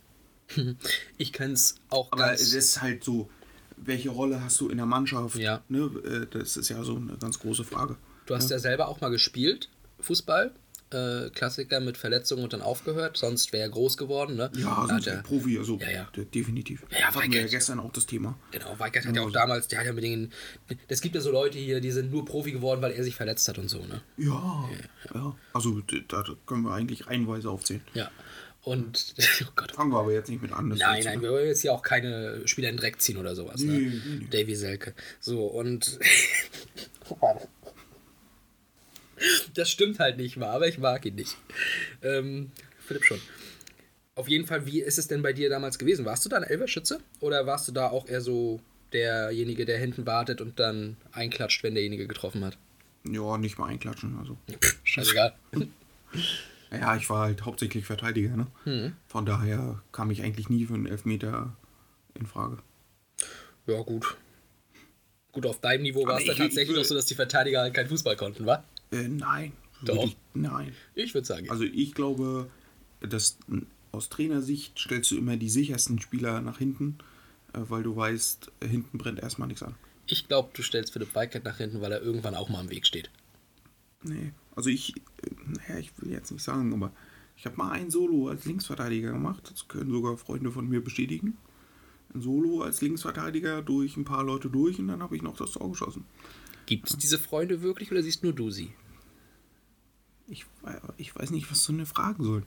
Ich kann es auch Aber ganz. es ist halt so, welche Rolle hast du in der Mannschaft? Ja. Ne? äh, Das ist ja so eine ganz große Frage. Du hast ja, selber auch mal gespielt, Fußball. Äh, Klassiker mit Verletzungen und dann aufgehört, sonst wäre er groß geworden, ne? Ja, Da sonst hat er- Profi, also Ja, ja. de- definitiv. Ja, Hatten wir ja Weigert. gestern auch das Thema. Genau, Weigert hat ja auch damals, der hat ja mit den. Es gibt ja so Leute hier, die sind nur Profi geworden, weil er sich verletzt hat und so, ne? Ja, ja. Also da können wir eigentlich reihenweise aufzählen. Ja. Und, oh Gott. Fangen wir aber jetzt nicht mit an. Nein, nein, wir wollen jetzt hier auch keine Spieler in den Dreck ziehen oder sowas. Ne? Nee, nee, nee. Davy Selke. So, und. das stimmt halt nicht mal, aber ich mag ihn nicht. Ähm, Philipp schon. Auf jeden Fall, wie ist es denn bei dir damals gewesen? Warst du da ein Elberschütze? Oder warst du da auch eher so derjenige, der hinten wartet und dann einklatscht, wenn derjenige getroffen hat? Ja, nicht mal einklatschen. Also. Pff, scheißegal. Ja, ich war halt hauptsächlich Verteidiger. Ne? Hm. Von daher kam ich eigentlich nie für einen Elfmeter in Frage. ja, gut. Gut, auf deinem Niveau war es dann ich- ich tatsächlich noch so, dass die Verteidiger halt kein Fußball konnten, wa? Äh, nein. Doch. Wirklich, nein. Ich würde sagen, ja. Also ich glaube, dass aus Trainersicht stellst du immer die sichersten Spieler nach hinten, äh, weil du weißt, hinten brennt erstmal nichts an. Ich glaube, du stellst Philipp Weikert nach hinten, weil er irgendwann auch mal im Weg steht. Nee, also ich, äh, naja, ich will jetzt nicht sagen, aber ich habe mal ein Solo als Linksverteidiger gemacht. Das können sogar Freunde von mir bestätigen. Ein Solo als Linksverteidiger durch ein paar Leute durch und dann habe ich noch das Tor geschossen. Gibt es diese Freunde wirklich oder siehst nur du sie? Ich, wei- ich weiß nicht, was so eine fragen sollen.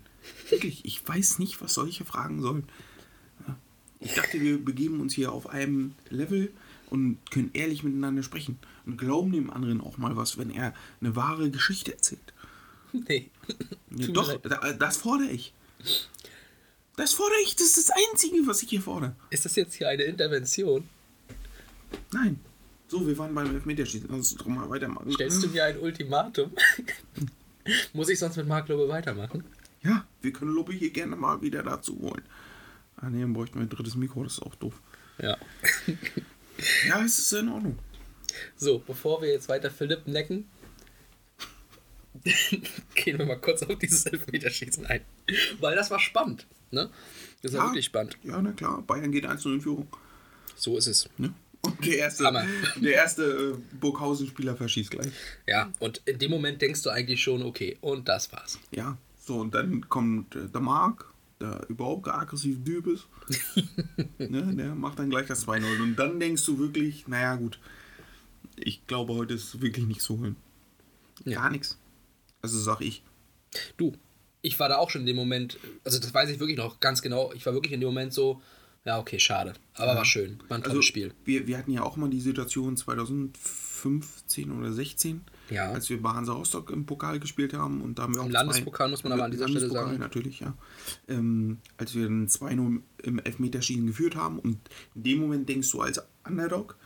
Wirklich, ich weiß nicht, was solche fragen sollen. Ich dachte, wir begeben uns hier auf einem Level und können ehrlich miteinander sprechen und glauben dem anderen auch mal was, wenn er eine wahre Geschichte erzählt. Nee. Ja, doch, das fordere ich. Das fordere ich, das ist das Einzige, was ich hier fordere. Ist das jetzt hier eine Intervention? Nein. So, wir waren beim Elfmeterschießen. Lass uns doch mal weitermachen. Stellst du mir ein Ultimatum? Muss ich sonst mit Mark Lobe weitermachen? Ja, wir können Lobby hier gerne mal wieder dazu holen. Ah, nee, dann bräuchten wir ein drittes Mikro, das ist auch doof. Ja. Ja, es ist in Ordnung. So, bevor wir jetzt weiter Philipp necken, gehen wir mal kurz auf dieses Elfmeterschießen ein. Weil das war spannend. Ne? Das war Ja. wirklich spannend. Ja, na klar, Bayern geht 1 in Führung. So ist es. Ne? Und der erste, Hammer. der erste äh, Burghausen-Spieler verschießt gleich. Ja, und in dem Moment denkst du eigentlich schon, okay, und das war's. Ja, so, und dann kommt äh, der Marc, der überhaupt kein aggressiv Typ ist. ne, der macht dann gleich das 2-0. Und dann denkst du wirklich, naja, gut, ich glaube, heute ist wirklich nichts zu holen. Ja. Gar nichts. Also sag ich. Du, ich war da auch schon in dem Moment, also das weiß ich wirklich noch ganz genau, ich war wirklich in dem Moment so, ja, okay, schade. Aber war schön. War ein tolles Also, Spiel. Wir, wir hatten ja auch mal die Situation 2015 oder 16, Ja. als wir bei Hansa Rostock im Pokal gespielt haben. Und da haben wir Im auch Landespokal muss man aber an dieser Stelle Landespokal sagen. natürlich, ja. Ähm, als wir ein 2-0 im Elfmeterschießen geführt haben. Und in dem Moment denkst du als Underdog,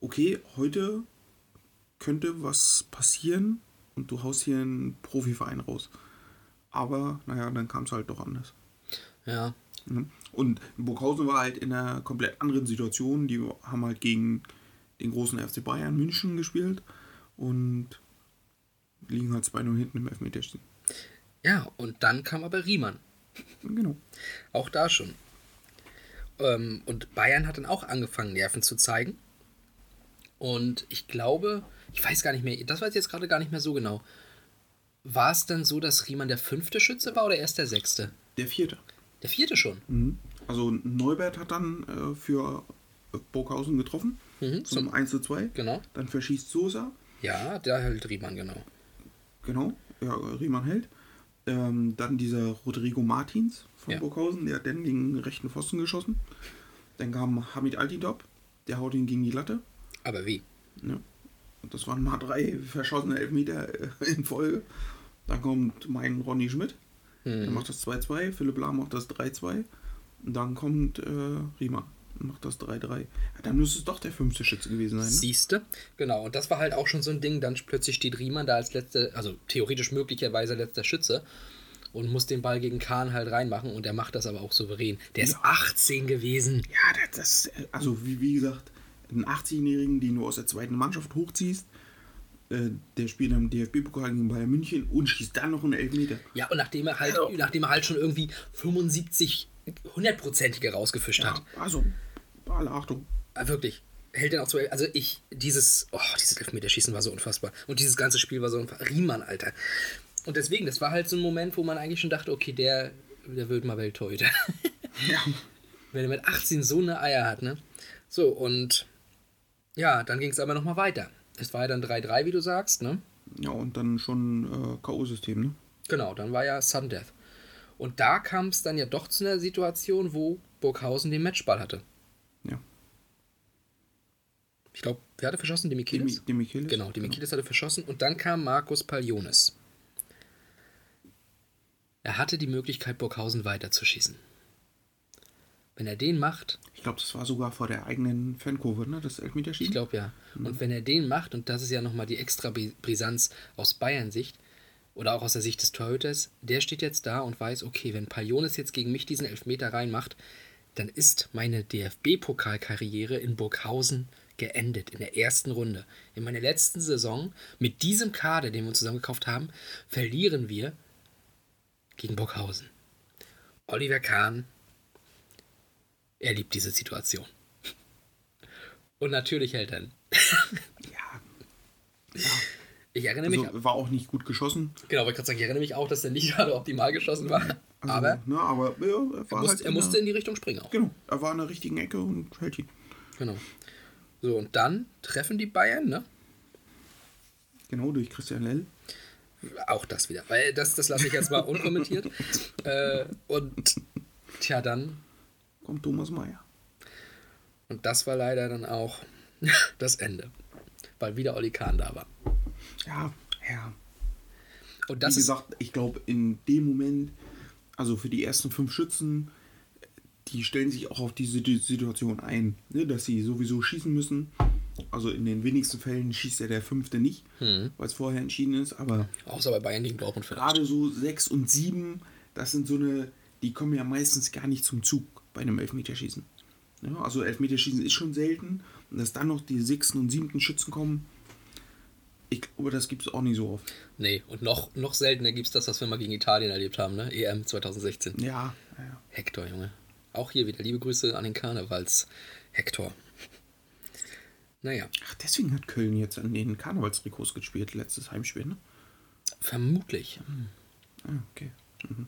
okay, heute könnte was passieren und du haust hier einen Profiverein raus. Aber, naja, dann kam es halt doch anders. Ja. Ne? Und Burghausen war halt in einer komplett anderen Situation. Die haben halt gegen den großen FC Bayern München gespielt und liegen halt 2-0 hinten im Elfmeterschießen. Ja, und dann kam aber Riemann. Genau. Auch da schon. Ähm, und Bayern hat dann auch angefangen, Nerven zu zeigen. Und ich glaube, ich weiß gar nicht mehr, das weiß ich jetzt gerade gar nicht mehr so genau. War es dann so, dass Riemann der fünfte Schütze war oder erst der sechste? Der vierte. Der vierte schon. Mhm. Also Neubert hat dann äh, für Burghausen getroffen Mhm, zum 1 zu 2. Genau. Dann verschießt Sosa. Ja, da hält Riemann, genau. Genau. Ja, Riemann hält. Ähm, dann dieser Rodrigo Martins von Ja. Burghausen, der hat dann gegen den rechten Pfosten geschossen. Dann kam Hamid Altidop, der haut ihn gegen die Latte. Aber wie? Ja. Und das waren mal drei verschossene Elfmeter äh, in Folge. Dann kommt mein Ronny Schmidt, der macht das 2-2, Philipp Lahm macht das 3-2. Und dann kommt äh, Riemann und macht das 3-3. Ja, dann müsste es doch der fünfte Schütze gewesen sein. Ne? Siehste? Genau, und das war halt auch schon so ein Ding. Dann plötzlich steht Riemann da als letzter, also theoretisch möglicherweise letzter Schütze und muss den Ball gegen Kahn halt reinmachen und er macht das aber auch souverän. Der ist Ja. 18 gewesen. Ja, das, das also wie, wie gesagt, einen 18-Jährigen, den du aus der zweiten Mannschaft hochziehst, äh, der spielt am DFB-Pokal gegen Bayern München und schießt dann noch einen Elfmeter. Ja, und nachdem er halt, nachdem er halt schon irgendwie 75 hundertprozentige rausgefischt Ja, hat. also, alle Achtung. Ah, Wirklich. Hält den auch zu. Also ich, dieses, oh, dieses Elfmeterschießen war so unfassbar. Und dieses ganze Spiel war so unfassbar. Riemann, Alter. Und deswegen, das war halt so ein Moment, wo man eigentlich schon dachte, okay, der, der wird mal Welttorhüter. Ja. Wenn er mit 18 so eine Eier hat, ne? So, und ja, dann ging es aber nochmal weiter. Es war ja dann 3-3, wie du sagst, ne? Ja, und dann schon äh, K.O.-System, ne? Genau, dann war ja Sudden Death. Und da kam es dann ja doch zu einer Situation, wo Burghausen den Matchball hatte. Ja. Ich glaube, wer hatte verschossen? Die, Demichelis? die Michelis. Genau, Demichelis hatte verschossen. Und dann kam Markus Palionis. Er hatte die Möglichkeit, Burghausen weiterzuschießen. Wenn er den macht, Ich glaube, das war sogar vor der eigenen Fankurve, ne? Das Elfmeterschießen. ich glaube ja, und wenn er den macht, und das ist ja nochmal die extra Bri- Brisanz aus Bayern-Sicht, oder auch aus der Sicht des Torhüters, der steht jetzt da und weiß, okay, wenn Palionis jetzt gegen mich diesen Elfmeter reinmacht, dann ist meine DFB-Pokalkarriere in Burghausen geendet, in der ersten Runde. In meiner letzten Saison, mit diesem Kader, den wir uns zusammengekauft haben, verlieren wir gegen Burghausen. Oliver Kahn, er liebt diese Situation. Und natürlich hält er ihn. Ja. Ich erinnere mich, Also, war auch nicht gut geschossen. genau, wollte ich gerade sagen, ich erinnere mich auch, dass er nicht gerade optimal geschossen war. Also, aber Ne, aber ja, er, er, musste, halt er in musste in die Richtung springen auch. Genau, er war in der richtigen Ecke und hält ihn. Genau. So, und dann treffen die Bayern, ne? Genau, durch Christian Lell. Auch das wieder. Weil das, das lasse ich jetzt mal unkommentiert. äh, und tja, dann, Kommt Thomas Meyer. und das war leider dann auch das Ende. Weil wieder Oli Kahn da war. Ja, ja. Und das Wie gesagt, ich glaube, in dem Moment, also für die ersten fünf Schützen, die stellen sich auch auf diese die Situation ein, ne, dass sie sowieso schießen müssen. Also in den wenigsten Fällen schießt ja der fünfte nicht, Hm. weil es vorher entschieden ist. Aber Außer bei Bayern gegen Dortmund vielleicht. gerade so sechs und sieben, das sind so eine, die kommen ja meistens gar nicht zum Zug bei einem Elfmeterschießen. Ja, also Elfmeterschießen ist schon selten. Und dass dann noch die sechsten und siebten Schützen kommen, ich glaube, das gibt es auch nicht so oft. Nee, und noch, noch seltener gibt es das, was wir mal gegen Italien erlebt haben, ne? EM 2016. Ja, ja. Hector, Junge. Auch hier wieder liebe Grüße an den Karnevals Hector. Naja, Ach, deswegen hat Köln jetzt an den Karnevalstrikots gespielt, letztes Heimspiel, ne? vermutlich. Ah, okay. Mhm.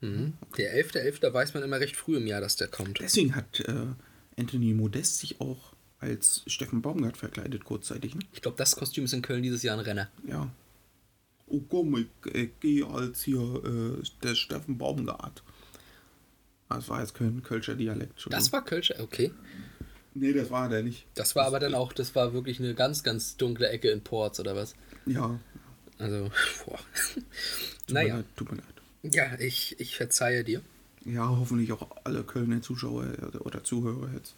Der 11.11. .11. weiß man immer recht früh im Jahr, dass der kommt. Deswegen hat äh, Anthony Modest sich auch als Steffen Baumgart verkleidet, kurzzeitig, ne? Ich glaube, das Kostüm ist in Köln dieses Jahr ein Renner. Ja. Oh komm, ich, ich gehe als hier äh, der Steffen Baumgart. Das war jetzt kein Kölscher Dialekt. schon. Das war Kölscher, okay. Nee, das war der nicht. Das war aber dann auch, das war wirklich eine ganz, ganz dunkle Ecke in Ports oder was. Ja. Also, boah. Tut mir Naja, leid, tut mir leid. Ja, ich, ich verzeihe dir. Ja, hoffentlich auch alle Kölner Zuschauer oder- Zuhörer jetzt.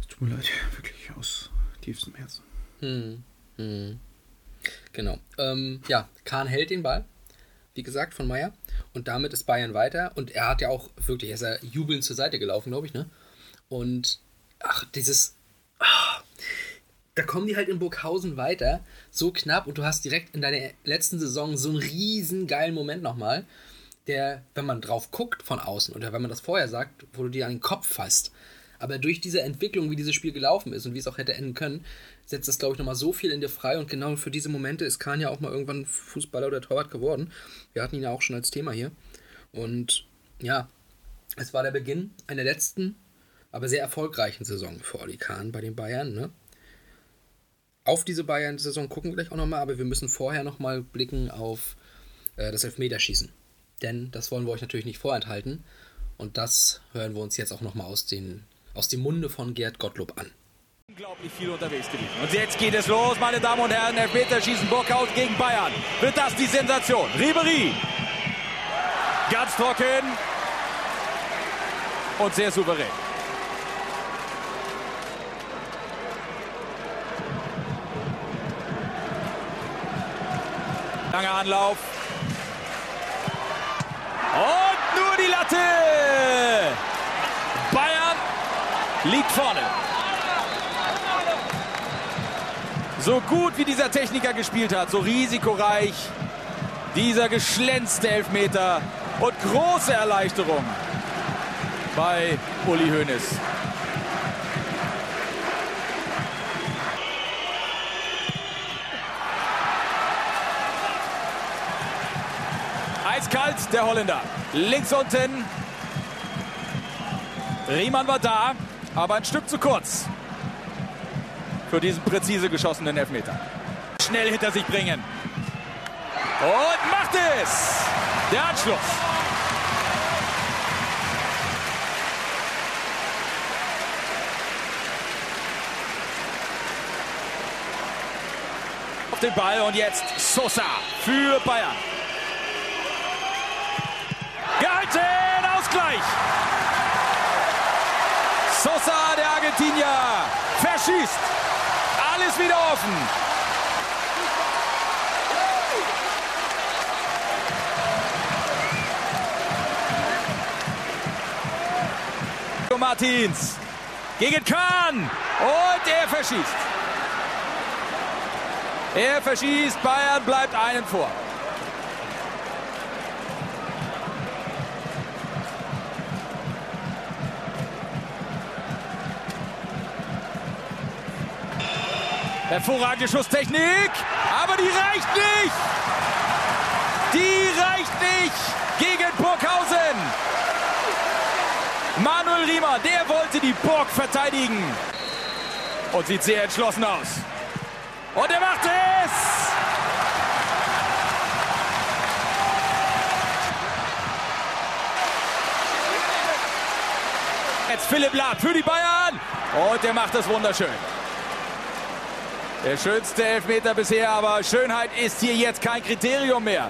Es tut mir leid, wirklich aus tiefstem Herzen. Hm. Hm. Genau. Ähm, ja, Kahn hält den Ball, wie gesagt, von Meier. Und damit ist Bayern weiter. Und er hat ja auch wirklich, er ist ja jubelnd zur Seite gelaufen, glaube ich, ne? Und ach, dieses. ah, da kommen die halt in Burghausen weiter, so knapp, und du hast direkt in deiner letzten Saison so einen riesen geilen Moment nochmal, der, wenn man drauf guckt von außen oder wenn man das vorher sagt, wo du dir an den Kopf fasst. Aber durch diese Entwicklung, wie dieses Spiel gelaufen ist und wie es auch hätte enden können, setzt das, glaube ich, nochmal so viel in dir frei. Und genau für diese Momente ist Kahn ja auch mal irgendwann Fußballer oder Torwart geworden. Wir hatten ihn ja auch schon als Thema hier. Und ja, es war der Beginn einer letzten, aber sehr erfolgreichen Saison für Oli Kahn bei den Bayern. Ne? Auf diese Bayern-Saison gucken wir gleich auch nochmal, aber wir müssen vorher nochmal blicken auf äh, das Elfmeterschießen. Denn das wollen wir euch natürlich nicht vorenthalten. Und das hören wir uns jetzt auch nochmal aus, aus dem Munde von Gerd Gottlob an. Unglaublich viel unterwegs gewesen. Und jetzt geht es los, meine Damen und Herren. Elfmeterschießen Burkhaus gegen Bayern. Wird das die Sensation? Ribery. Ganz trocken. Und sehr souverän. Langer Anlauf. Und nur die Latte. Bayern liegt vorne. So gut wie dieser Techniker gespielt hat, so risikoreich, dieser geschlänzte Elfmeter Und große Erleichterung bei Uli Hoeneß. Eiskalt der Holländer. Links unten. Riemann war da, aber ein Stück zu kurz für diesen präzise geschossenen Elfmeter. Schnell hinter sich bringen. Und macht es! Der Anschluss. Auf den Ball und jetzt Sosa für Bayern. Ausgleich. Sosa, der Argentinier, verschießt. Alles wieder offen. Martins gegen Kahn und er verschießt. Er verschießt, Bayern bleibt einen vor. Hervorragende Schusstechnik, aber die reicht nicht. Die reicht nicht gegen Burghausen. Manuel Riemer, der wollte die Burg verteidigen. Und sieht sehr entschlossen aus. Und er macht es! Jetzt Philipp Lahm für die Bayern. Und er macht das wunderschön. Der schönste Elfmeter bisher, aber Schönheit ist hier jetzt kein Kriterium mehr.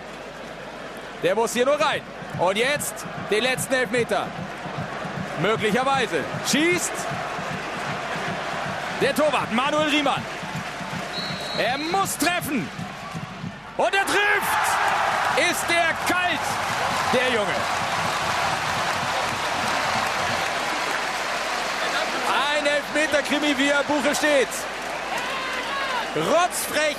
Der muss hier nur rein. Und jetzt den letzten Elfmeter. Möglicherweise. Schießt. Der Torwart Manuel Riemann. Er muss treffen. Und er trifft. Ist der kalt, der Junge. Ein Elfmeter-Krimi, wie er Buche steht. Rotzfrech.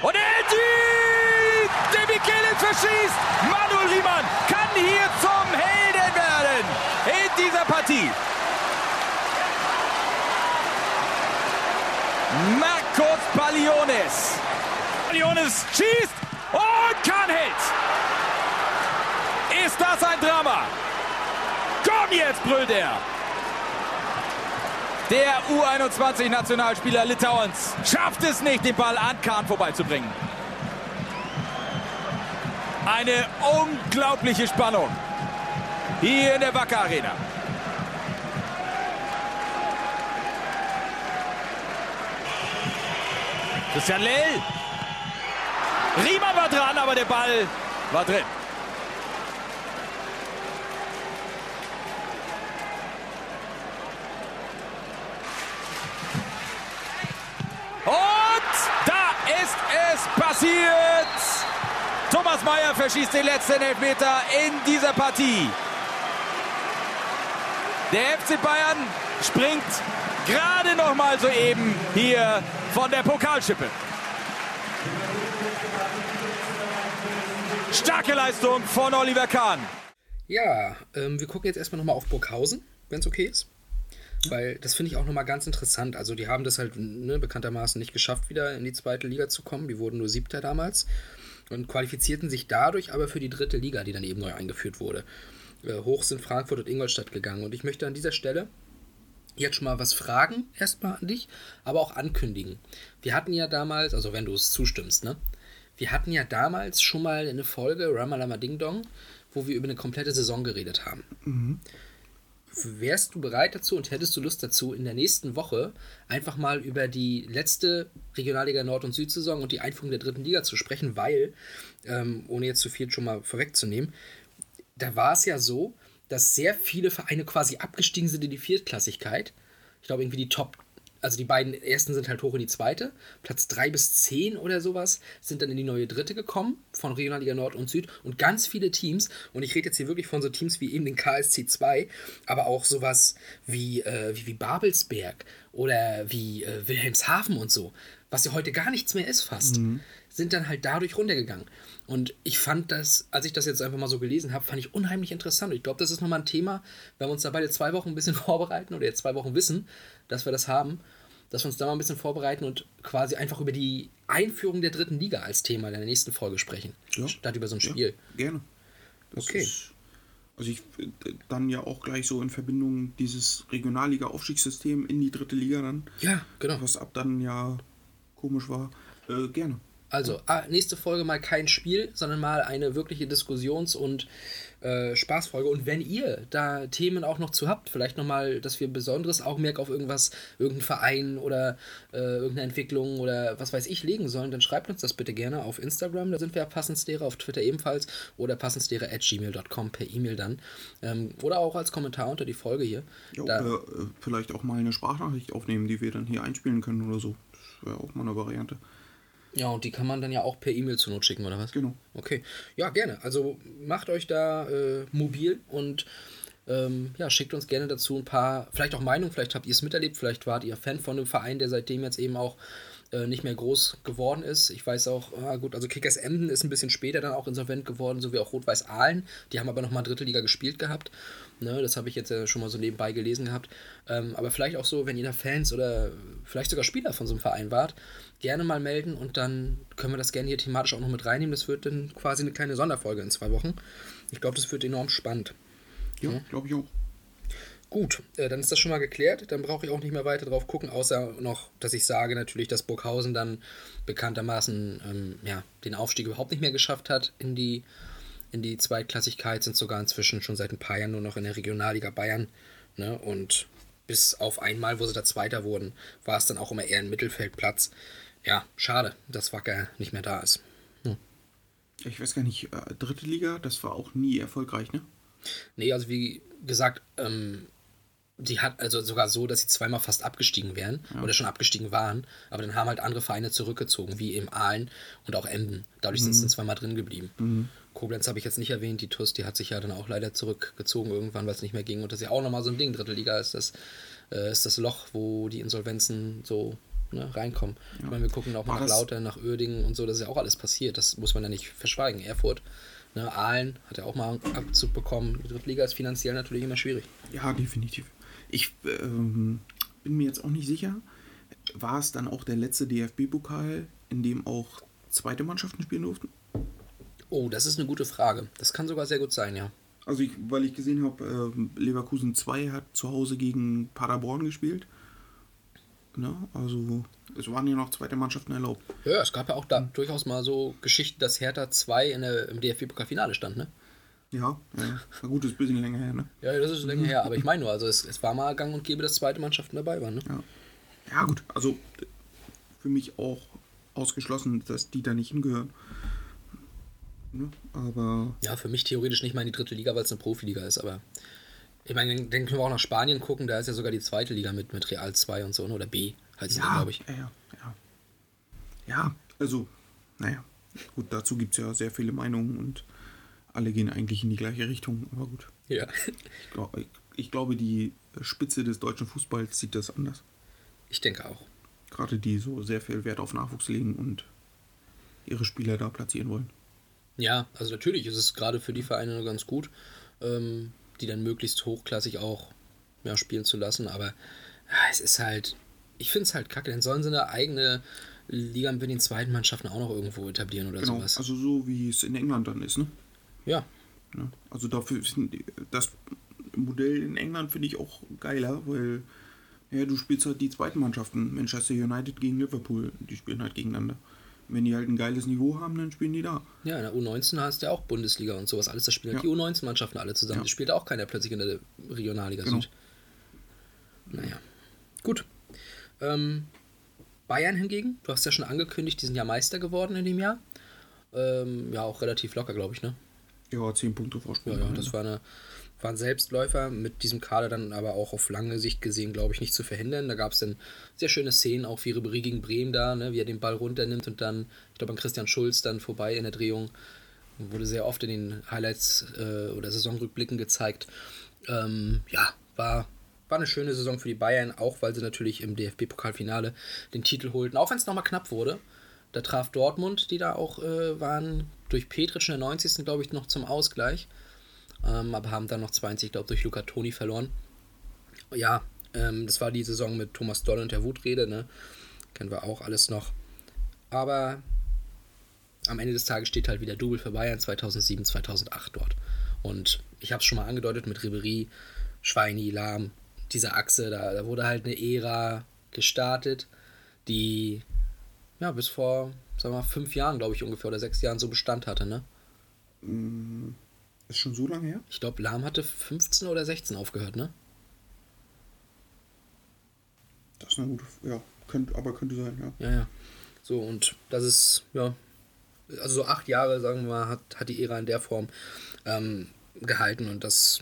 Und die! Der Michelis verschießt. Manuel Riemann kann hier zum Helden werden in dieser Partie. Marcos Paliones. Paliones schießt und Kahn hält. Ist das ein Drama? Komm jetzt, brüllt er. Der U21-Nationalspieler Litauens schafft es nicht, den Ball an Kahn vorbeizubringen. Eine unglaubliche Spannung hier in der Wacker Arena. Christian Lell. Riemann war dran, aber der Ball war drin. Und da ist es passiert. Meyer verschießt den letzten Elfmeter in dieser Partie. Der FC Bayern springt gerade noch mal soeben hier von der Pokalschippe. Starke Leistung von Oliver Kahn. Ja, ähm, wir gucken jetzt erstmal nochmal auf Burghausen, wenn es okay ist. Weil das finde ich auch nochmal ganz interessant. Also die haben das halt ne, bekanntermaßen nicht geschafft, wieder in die zweite Liga zu kommen. Die wurden nur siebter damals und qualifizierten sich dadurch aber für die dritte Liga, die dann eben neu eingeführt wurde. Äh, hoch sind Frankfurt und Ingolstadt gegangen. Und ich möchte an dieser Stelle jetzt schon mal was fragen, erstmal an dich, aber auch ankündigen. Wir hatten ja damals, also wenn du es zustimmst, ne? Wir hatten ja damals schon mal eine Folge Ramalama Ding Dong, wo wir über eine komplette Saison geredet haben. Wärst du bereit dazu und hättest du Lust dazu, in der nächsten Woche einfach mal über die letzte Regionalliga Nord- und Südsaison und die Einführung der dritten Liga zu sprechen, weil, ähm, ohne jetzt zu viel schon mal vorwegzunehmen, da war es ja so, dass sehr viele Vereine quasi abgestiegen sind in die Viertklassigkeit. Ich glaube, irgendwie die Top, also die beiden ersten sind halt hoch in die zweite. Platz 3 bis 10 oder sowas sind dann in die neue dritte gekommen, von Regionalliga Nord und Süd. Und ganz viele Teams, und ich rede jetzt hier wirklich von so Teams wie eben den KSC 2, aber auch sowas wie, äh, wie, wie Babelsberg oder wie äh, Wilhelmshaven und so, was ja heute gar nichts mehr ist fast. sind dann halt dadurch runtergegangen. Und ich fand das, als ich das jetzt einfach mal so gelesen habe, fand ich unheimlich interessant. Und ich glaube, das ist nochmal ein Thema, wenn wir uns da beide zwei Wochen ein bisschen vorbereiten oder jetzt zwei Wochen wissen, dass wir das haben, dass wir uns da mal ein bisschen vorbereiten und quasi einfach über die Einführung der dritten Liga als Thema in der nächsten Folge sprechen. Ja. Statt über so ein Ja, Spiel. gerne. Das Okay. Ist, also ich äh, dann ja auch gleich so in Verbindung dieses Regionalliga-Aufstiegssystem in die dritte Liga dann, Ja, genau. was ab dann ja komisch war, äh, gerne. Also, ah, nächste Folge mal kein Spiel, sondern mal eine wirkliche Diskussions- und äh, Spaßfolge. Und wenn ihr da Themen auch noch zu habt, vielleicht nochmal, dass wir besonderes Augenmerk auf irgendwas, irgendeinen Verein oder äh, irgendeine Entwicklung oder was weiß ich legen sollen, dann schreibt uns das bitte gerne auf Instagram, da sind wir ja passenslehre, auf Twitter ebenfalls oder passenslehre.gmail.com per E-Mail dann. Ähm, oder auch als Kommentar unter die Folge hier. Ja, Da- oder äh, vielleicht auch mal eine Sprachnachricht aufnehmen, die wir dann hier einspielen können oder so. Das wäre auch mal eine Variante. Ja, und die kann man dann ja auch per E-Mail zur Not schicken, oder was? Genau. Okay. Ja, gerne. Also macht euch da äh, mobil und ähm, ja, schickt uns gerne dazu ein paar, vielleicht auch Meinungen, vielleicht habt ihr es miterlebt, vielleicht wart ihr Fan von einem Verein, der seitdem jetzt eben auch äh, nicht mehr groß geworden ist. Ich weiß auch, ah, gut, also Kickers Emden ist ein bisschen später dann auch insolvent geworden, so wie auch Rot-Weiß Aalen. Die haben aber nochmal Drittliga gespielt gehabt. Ne, das habe ich jetzt ja schon mal so nebenbei gelesen gehabt. Ähm, aber vielleicht auch so, wenn ihr da Fans oder vielleicht sogar Spieler von so einem Verein wart, gerne mal melden und dann können wir das gerne hier thematisch auch noch mit reinnehmen. Das wird dann quasi eine kleine Sonderfolge in zwei Wochen. Ich glaube, das wird enorm spannend. Ja, glaube ich auch. Gut, äh, dann ist das schon mal geklärt. Dann brauche ich auch nicht mehr weiter drauf gucken, außer noch, dass ich sage natürlich, dass Burghausen dann bekanntermaßen ähm, ja, den Aufstieg überhaupt nicht mehr geschafft hat in die, in die Zweitklassigkeit, sind sogar inzwischen schon seit ein paar Jahren nur noch in der Regionalliga Bayern. Ne? Und bis auf einmal, wo sie da Zweiter wurden, war es dann auch immer eher ein Mittelfeldplatz. Ja, schade, dass Wacker nicht mehr da ist. Ich weiß gar nicht, äh, dritte Liga, das war auch nie erfolgreich, ne? Nee, also wie gesagt, ähm, die hat also sogar so, dass sie zweimal fast abgestiegen wären oder schon abgestiegen waren, aber dann haben halt andere Vereine zurückgezogen, wie eben Aalen und auch Emden. Dadurch sind sie dann zweimal drin geblieben. Koblenz habe ich jetzt nicht erwähnt, die TUS, die hat sich ja dann auch leider zurückgezogen irgendwann, weil es nicht mehr ging. Und das ist ja auch nochmal so ein Ding. Dritte Liga ist das, äh, ist das Loch, wo die Insolvenzen so ne, reinkommen. Ich meine, wir gucken auch mal nach Lauter, nach Uerdingen und so, das ist ja auch alles passiert. Das muss man ja nicht verschweigen. Erfurt, ne, Aalen hat ja auch mal einen Abzug bekommen. Die Dritte Liga ist finanziell natürlich immer schwierig. Ja, definitiv. Ich ähm, bin mir jetzt auch nicht sicher. War es dann auch der letzte DFB-Pokal, in dem auch zweite Mannschaften spielen durften? Oh, das ist eine gute Frage. Das kann sogar sehr gut sein, ja. Also, ich, weil ich gesehen habe, ähm, Leverkusen 2 hat zu Hause gegen Paderborn gespielt. Ne? Also, es waren ja noch zweite Mannschaften erlaubt. Ja, es gab ja auch da durchaus mal so Geschichten, dass Hertha 2 in der, im DFB-Pokalfinale stand, ne? Ja, ja. Na gut, ist ein bisschen länger her, ne? Ja, das ist länger her, aber ich meine nur, also es, es war mal gang und gäbe, dass zweite Mannschaften dabei waren, ne? Ja. Ja, gut, also für mich auch ausgeschlossen, dass die da nicht hingehören. Ne? Aber Ja, für mich theoretisch nicht mal in die dritte Liga, weil es eine Profiliga ist, aber ich meine, dann können wir auch nach Spanien gucken, da ist ja sogar die zweite Liga mit, mit Real 2 und so, ne? oder B, heißt ja, glaube ich. ja, ja, ja. Also, naja, gut, dazu gibt es ja sehr viele Meinungen und alle gehen eigentlich in die gleiche Richtung, aber gut. Ja. Ich, glaub, ich, ich glaube, die Spitze des deutschen Fußballs sieht das anders. Ich denke auch. Gerade die so sehr viel Wert auf Nachwuchs legen und ihre Spieler da platzieren wollen. Ja, also natürlich ist es gerade für die Vereine nur ganz gut, ähm, die dann möglichst hochklassig auch ja, spielen zu lassen, aber ja, es ist halt, ich finde es halt kacke, dann sollen sie eine eigene Liga mit den zweiten Mannschaften auch noch irgendwo etablieren oder Genau, sowas. also so wie es in England dann ist, ne? ja, Ja, also dafür das Modell in England finde ich auch geiler, weil ja, du spielst halt die zweiten Mannschaften, Manchester United gegen Liverpool, die spielen halt gegeneinander. Wenn die halt ein geiles Niveau haben, dann spielen die da. ja, in der U19 hast du ja auch Bundesliga und sowas alles, da spielen halt Ja. die U19-Mannschaften alle zusammen, Ja. die spielt auch keiner plötzlich in der Regionalliga Genau. Süd. Naja, gut. Ähm, Bayern hingegen, du hast ja schon angekündigt, die sind ja Meister geworden in dem Jahr. Ähm, ja, auch relativ locker, glaube ich, ne? Ja, 10 Punkte Vorsprung. Ja, ja, das war, eine, war ein Selbstläufer, mit diesem Kader dann aber auch auf lange Sicht gesehen, glaube ich, nicht zu verhindern. Da gab es dann sehr schöne Szenen, auch wie Ribery gegen Bremen da, ne, wie er den Ball runternimmt und dann, ich glaube, an Christian Schulz dann vorbei in der Drehung. Wurde sehr oft in den Highlights äh, oder Saisonrückblicken gezeigt. Ähm, ja, war, war eine schöne Saison für die Bayern, auch weil sie natürlich im DFB-Pokalfinale den Titel holten, auch wenn es nochmal knapp wurde. Da traf Dortmund, die da auch äh, waren, durch Petric in der 90. glaube ich noch zum Ausgleich. Ähm, aber haben dann noch 20, glaube ich, durch Luca Toni verloren. Ja, ähm, das war die Saison mit Thomas Doll und der Wutrede, ne? Kennen wir auch alles noch. Aber am Ende des Tages steht halt wieder Double für Bayern 2007, 2008 dort. Und ich habe es schon mal angedeutet mit Ribery, Schweini, Lahm, dieser Achse, da, da wurde halt eine Ära gestartet, die ja bis vor, sagen wir mal, fünf Jahren, glaube ich, ungefähr oder sechs Jahren so Bestand hatte, ne? Ist schon so lange her? Ich glaube, Lahm hatte 15 oder 16 aufgehört, ne? Das ist eine gute, ja, könnte, aber könnte sein, ja. Ja, ja. So, und das ist, ja, also so acht Jahre, sagen wir mal, hat, hat die Ära in der Form ähm, gehalten und das,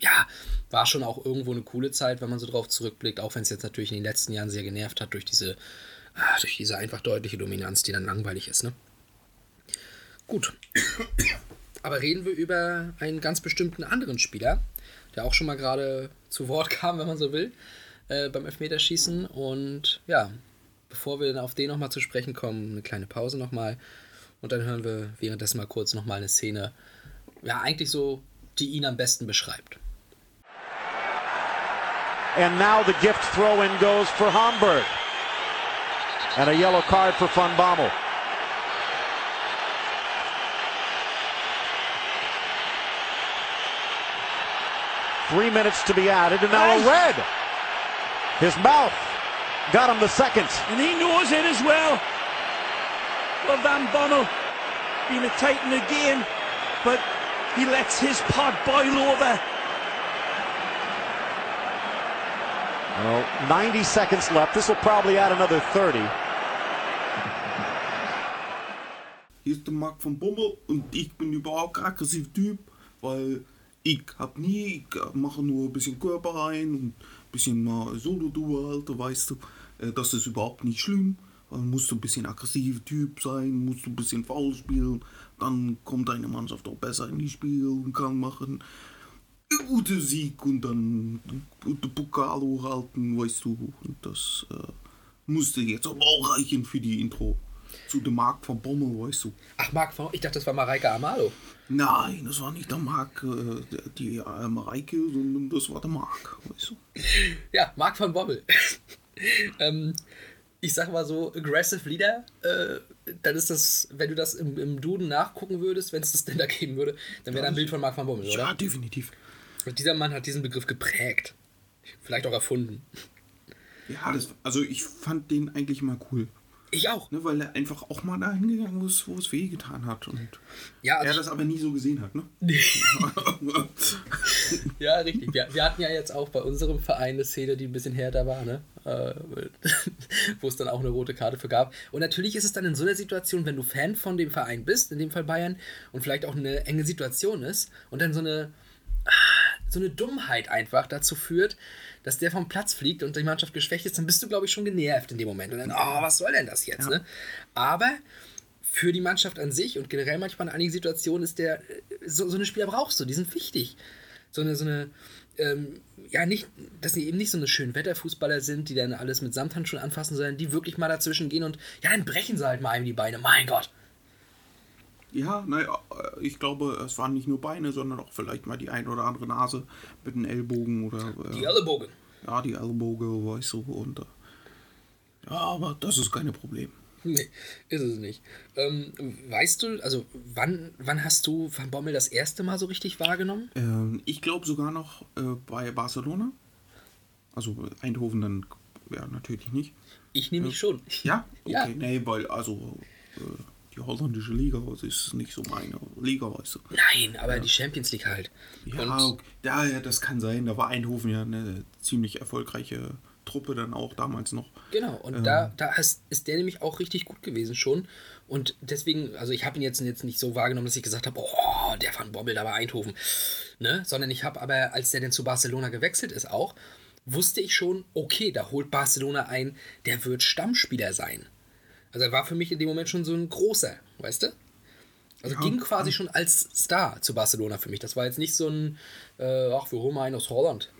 ja, war schon auch irgendwo eine coole Zeit, wenn man so drauf zurückblickt, auch wenn es jetzt natürlich in den letzten Jahren sehr genervt hat durch diese, ah, durch diese einfach deutliche Dominanz, die dann langweilig ist, ne? Gut. Aber reden wir über einen ganz bestimmten anderen Spieler, der auch schon mal gerade zu Wort kam, wenn man so will, äh, beim Elfmeterschießen. Und ja, bevor wir auf den nochmal zu sprechen kommen, eine kleine Pause nochmal. Und dann hören wir währenddessen mal kurz nochmal eine Szene, ja, eigentlich so, die ihn am besten beschreibt. And now the gift throw in goes for Hamburg. And a yellow card for Von Bommel. Three minutes to be added, and now a red. His mouth got him the second. And he knows it as well. Well, Van Bommel being a titan again, but he lets his pod boil over. Well, 90 seconds left. This will probably add another 30. Hier ist der Marc von Bommel und ich bin überhaupt kein aggressiver Typ, weil ich hab nie, ich mache nur ein bisschen Körper rein und ein bisschen Solo-Duo, Alter, weißt du. Äh, Das ist überhaupt nicht schlimm. Dann musst du ein bisschen aggressiver Typ sein, musst du ein bisschen faul spielen, dann kommt deine Mannschaft auch besser in die Spiel und kann machen einen guten Sieg und dann den Pokal hochhalten, weißt du. Und das äh, musste jetzt aber auch reichen für die Intro zu dem Marc von Bommel, weißt du. Ach, Marc, von- ich dachte, das war Mareike Amalo. Nein, das war nicht der Marc, äh, der- die äh, Mareike, sondern das war der Marc, weißt du. Ja, Marc von Bommel. ähm, ich sag mal so, Aggressive Leader, äh, dann ist das, wenn du das im, im Duden nachgucken würdest, wenn es das denn da geben würde, dann wäre da ein Bild von Marc von Bommel, oder? Ja, definitiv. Und dieser Mann hat diesen Begriff geprägt. Vielleicht auch erfunden. Ja, das, also ich fand den eigentlich mal cool. Ich auch. Ne, weil er einfach auch mal dahin gegangen ist, wo es wehgetan hat. Und Ja, er also das aber nie so gesehen hat, ne? Ja, richtig. Wir, wir hatten ja jetzt auch bei unserem Verein eine Szene, die ein bisschen härter war, ne? Äh, wo es dann auch eine rote Karte für gab. Und natürlich ist es dann in so einer Situation, wenn du Fan von dem Verein bist, in dem Fall Bayern, und vielleicht auch eine enge Situation ist und dann so eine, ah, so eine Dummheit einfach dazu führt, dass der vom Platz fliegt und die Mannschaft geschwächt ist, dann bist du, glaube ich, schon genervt in dem Moment. Und dann, oh, was soll denn das jetzt, ne? Aber für die Mannschaft an sich und generell manchmal in einigen Situationen ist der, so, so eine Spieler brauchst du, die sind wichtig. So eine, so eine, ähm, ja, nicht, dass sie eben nicht so eine schönen Wetterfußballer sind, die dann alles mit Samthandschuhen anfassen, sondern die wirklich mal dazwischen gehen und, ja, dann brechen sie halt mal einem die Beine, mein Gott. Ja, naja, ich glaube, es waren nicht nur Beine, sondern auch vielleicht mal die ein oder andere Nase mit den Ellbogen oder. Äh, Die Ellenbogen. ja, die Ellbogen, weißt du. Und, äh, ja, aber das ist kein Problem. Nee, ist es nicht. Ähm, weißt du, also wann, wann hast du Van Bommel das erste Mal so richtig wahrgenommen? Ähm, ich glaube sogar noch äh, bei Barcelona. Also Eindhoven dann, ja, natürlich nicht. Ich nämlich schon. Ja? Okay, Ja. nee, weil, also, äh, die holländische Liga das ist nicht so meine Liga, weißt du. Nein, aber die Champions League halt. Ja, Und ja, ja, das kann sein. Da war Eindhoven ja eine ziemlich erfolgreiche Truppe dann auch damals noch. Genau, und Ähm. da, da ist, ist der nämlich auch richtig gut gewesen schon. Und deswegen, also ich habe ihn jetzt, jetzt nicht so wahrgenommen, dass ich gesagt habe, oh, der Van Bommel da bei Eindhoven. Ne? Sondern ich habe aber, als der denn zu Barcelona gewechselt ist auch, wusste ich schon, okay, da holt Barcelona ein, der wird Stammspieler sein. Also er war für mich in dem Moment schon so ein großer, weißt du? Also Ja, ging quasi schon als Star zu Barcelona für mich. Das war jetzt nicht so ein, äh, ach, wir holen mal einen aus Holland.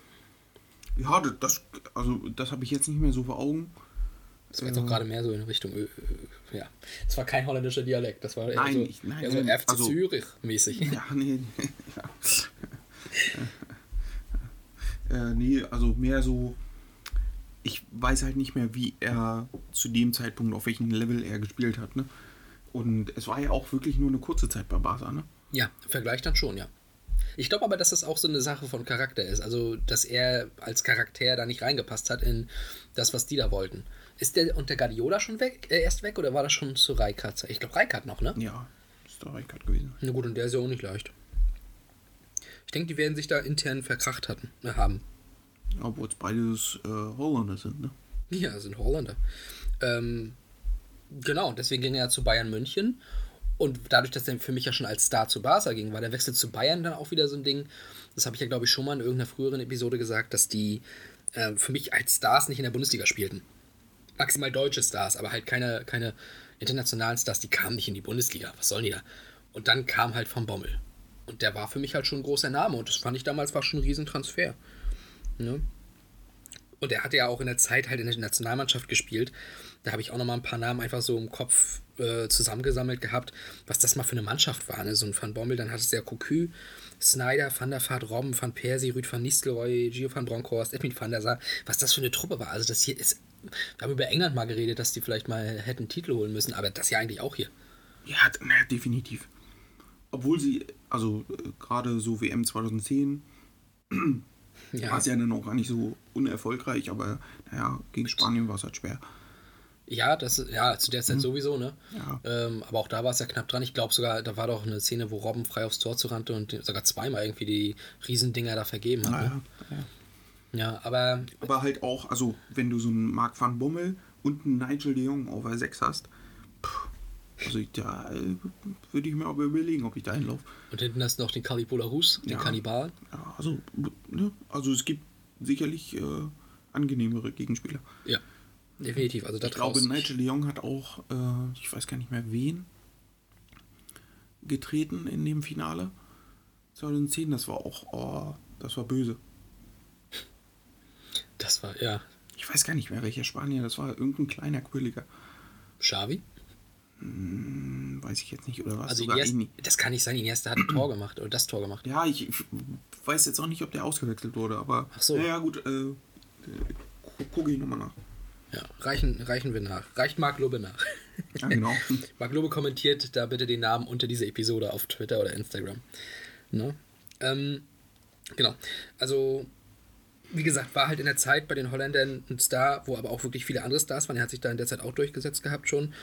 Ja, das, also das habe ich jetzt nicht mehr so vor Augen. Das war jetzt auch gerade mehr so in Richtung, äh, äh, ja. Das war kein holländischer Dialekt, das war eher Nein, so, ich- nein, eher so nein, FC also- Zürich mäßig. Ja, nee. ja. äh, nee, also mehr so. Ich weiß halt nicht mehr, wie er zu dem Zeitpunkt, auf welchem Level er gespielt hat, ne? Und es war ja auch wirklich nur eine kurze Zeit bei Barca, ne? Ja, im Vergleich dann schon, ja. Ich glaube aber, dass das auch so eine Sache von Charakter ist. Also, dass er als Charakter da nicht reingepasst hat in das, was die da wollten. Ist der unter Guardiola schon weg, äh, erst weg oder war das schon zu Rijkaard? Ich glaube, Rijkaard noch, ne? Ja, ist der Reikert gewesen. Na gut, und der ist ja auch nicht leicht. Ich denke, die werden sich da intern verkracht hatten, äh, haben. Obwohl es beides äh, Holländer sind, ne? Ja, sind Holländer. Ähm, genau, deswegen ging er zu Bayern München. Und dadurch, dass er für mich ja schon als Star zu Barca ging, war der Wechsel zu Bayern dann auch wieder so ein Ding. Das habe ich ja, glaube ich, schon mal in irgendeiner früheren Episode gesagt, dass die äh, für mich als Stars nicht in der Bundesliga spielten. Maximal deutsche Stars, aber halt keine, keine internationalen Stars, die kamen nicht in die Bundesliga. Was sollen die da? Und dann kam halt von Bommel. Und der war für mich halt schon ein großer Name. Und das fand ich damals war schon ein Riesentransfer. Ne? Und er hatte ja auch in der Zeit halt in der Nationalmannschaft gespielt. Da habe ich auch noch mal ein paar Namen einfach so im Kopf äh, zusammengesammelt gehabt, was das mal für eine Mannschaft war. Ne? So ein Van Bommel, dann hat es ja Cocu, Snyder, Van der Vaart, Robben, Van Persie, Rüd van Nistelrooy, Gio van Bronckhorst, Edwin van der Sar. Was das für eine Truppe war. Also das hier ist... Wir haben über England mal geredet, dass die vielleicht mal hätten Titel holen müssen, aber das ja eigentlich auch hier. Ja, na, definitiv. Obwohl sie, also äh, gerade so WM 2010 Ja, war es ja dann auch gar nicht so unerfolgreich, aber naja, gegen Spanien war es halt schwer. Ja, das ja zu der Zeit sowieso, ne? Ja. Ähm, aber auch da war es ja knapp dran. Ich glaube sogar, da war doch eine Szene, wo Robben frei aufs Tor zurannte und sogar zweimal irgendwie die Riesendinger da vergeben hat. Ne? naja. Ja, aber Aber halt auch, also wenn du so einen Marc van Bommel und einen Nigel de Jong auf der 6 hast, also ich, da äh, würde ich mir aber überlegen, ob ich da hinlaufe. und hinten hast du noch den Calipola Hus, den Ja. Kannibal. Ja, also, ne? also es gibt sicherlich äh, angenehmere Gegenspieler. Ja, definitiv. Also da Ich glaube, Nigel de Jong hat auch, äh, ich weiß gar nicht mehr wen, getreten in dem Finale. 2010, das war auch, oh, das war böse. Das war, ja, Ich weiß gar nicht mehr, welcher Spanier, das war irgendein kleiner Quirliger. Xavi. Hm, Weiß ich jetzt nicht, oder was? Also Iniesta, Ini. das kann nicht sein. Iniesta hat ein Tor gemacht oder das Tor gemacht. Ja, ich weiß jetzt auch nicht, ob der ausgewechselt wurde, aber Ach so. ja, ja gut, äh, äh, gu- gucke ich nochmal nach. Ja, reichen, reichen wir nach. Reicht Marc Lubbe nach. Ja, genau. Marc Lubbe kommentiert da bitte den Namen unter dieser Episode auf Twitter oder Instagram. Ne? Ähm, genau. Also, wie gesagt, war halt in der Zeit bei den Holländern ein Star, wo aber auch wirklich viele andere Stars waren. Er hat sich da in der Zeit auch durchgesetzt gehabt schon.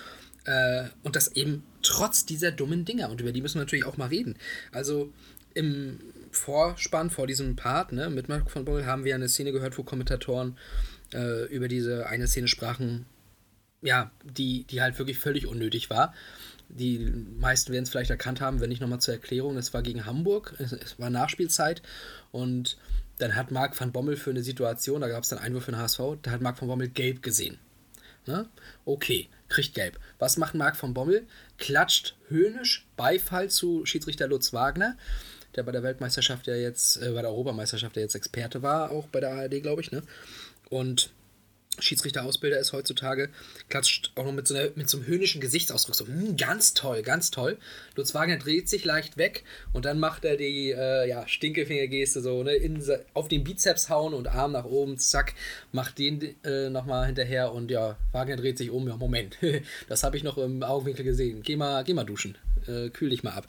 Äh, und das eben trotz dieser dummen Dinger. Und über die müssen wir natürlich auch mal reden. Also, im Vorspann vor diesem Part ne, mit Marc von Bommel haben wir eine Szene gehört, wo Kommentatoren äh, über diese eine Szene sprachen, ja, die, die halt wirklich völlig unnötig war. Die meisten werden es vielleicht erkannt haben, wenn nicht nochmal zur Erklärung. Es war gegen Hamburg, es, es war Nachspielzeit und dann hat Marc van Bommel für eine Situation, da gab es dann Einwurf für den HSV, da hat Marc van Bommel gelb gesehen. Ne? Okay, kriegt gelb. Was macht Marc van Bommel? Klatscht höhnisch Beifall zu Schiedsrichter Lutz Wagner, der bei der Weltmeisterschaft ja jetzt, äh, bei der Europameisterschaft ja jetzt Experte war, auch bei der ARD, glaube ich, ne? Und Schiedsrichterausbilder ist heutzutage, klatscht auch noch mit so, einer, mit so einem höhnischen Gesichtsausdruck. So, "Hm, ganz toll, ganz toll. Lutz Wagner dreht sich leicht weg und dann macht er die äh, ja, Stinkefingergeste so, ne, in, auf den Bizeps hauen und Arm nach oben, zack, macht den äh, nochmal hinterher und ja, Wagner dreht sich um. Ja, Moment, das habe ich noch im Augenwinkel gesehen. Geh mal, geh mal duschen, äh, kühl dich mal ab.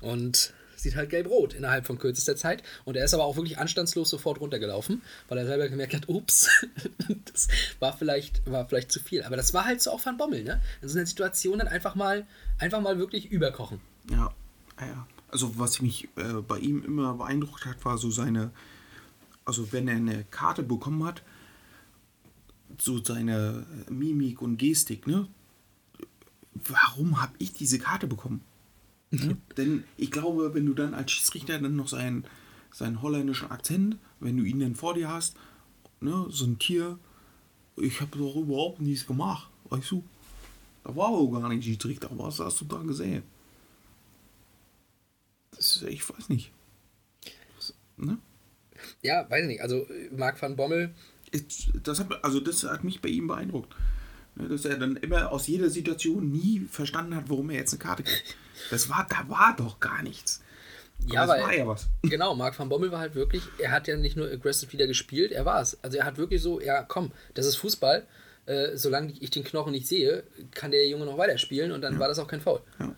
Und sieht halt gelb-rot innerhalb von kürzester Zeit. Und er ist aber auch wirklich anstandslos sofort runtergelaufen, weil er selber gemerkt hat, ups, das war vielleicht, war vielleicht zu viel. Aber das war halt so auch Van Bommel, ne? In so einer Situation dann einfach mal, einfach mal wirklich überkochen. Ja, ja. Also was mich äh, bei ihm immer beeindruckt hat, war so seine, also wenn er eine Karte bekommen hat, so seine Mimik und Gestik, ne? Warum habe ich diese Karte bekommen? Ne? Denn ich glaube, wenn du dann als Schiedsrichter dann noch seinen, seinen holländischen Akzent, wenn du ihn dann vor dir hast, ne, so ein Tier, ich habe doch überhaupt nichts gemacht, weißt du? Da war aber gar nicht Schiedsrichter, was hast du da gesehen? Das ist, ich weiß nicht. Das, ne? Ja, weiß nicht. Also äh, Marc van Bommel, Ich- Das hat, also das hat mich bei ihm beeindruckt. Ne, dass er dann immer aus jeder Situation nie verstanden hat, warum er jetzt eine Karte kriegt. Das war, da war doch gar nichts. Aber Ja, war ja was. Genau, Marc van Bommel war halt wirklich, er hat ja nicht nur aggressive wieder gespielt, er war es. Also er hat wirklich so, ja komm, das ist Fußball, äh, solange ich den Knochen nicht sehe, kann der Junge noch weiterspielen und dann war das auch kein Foul. Ja.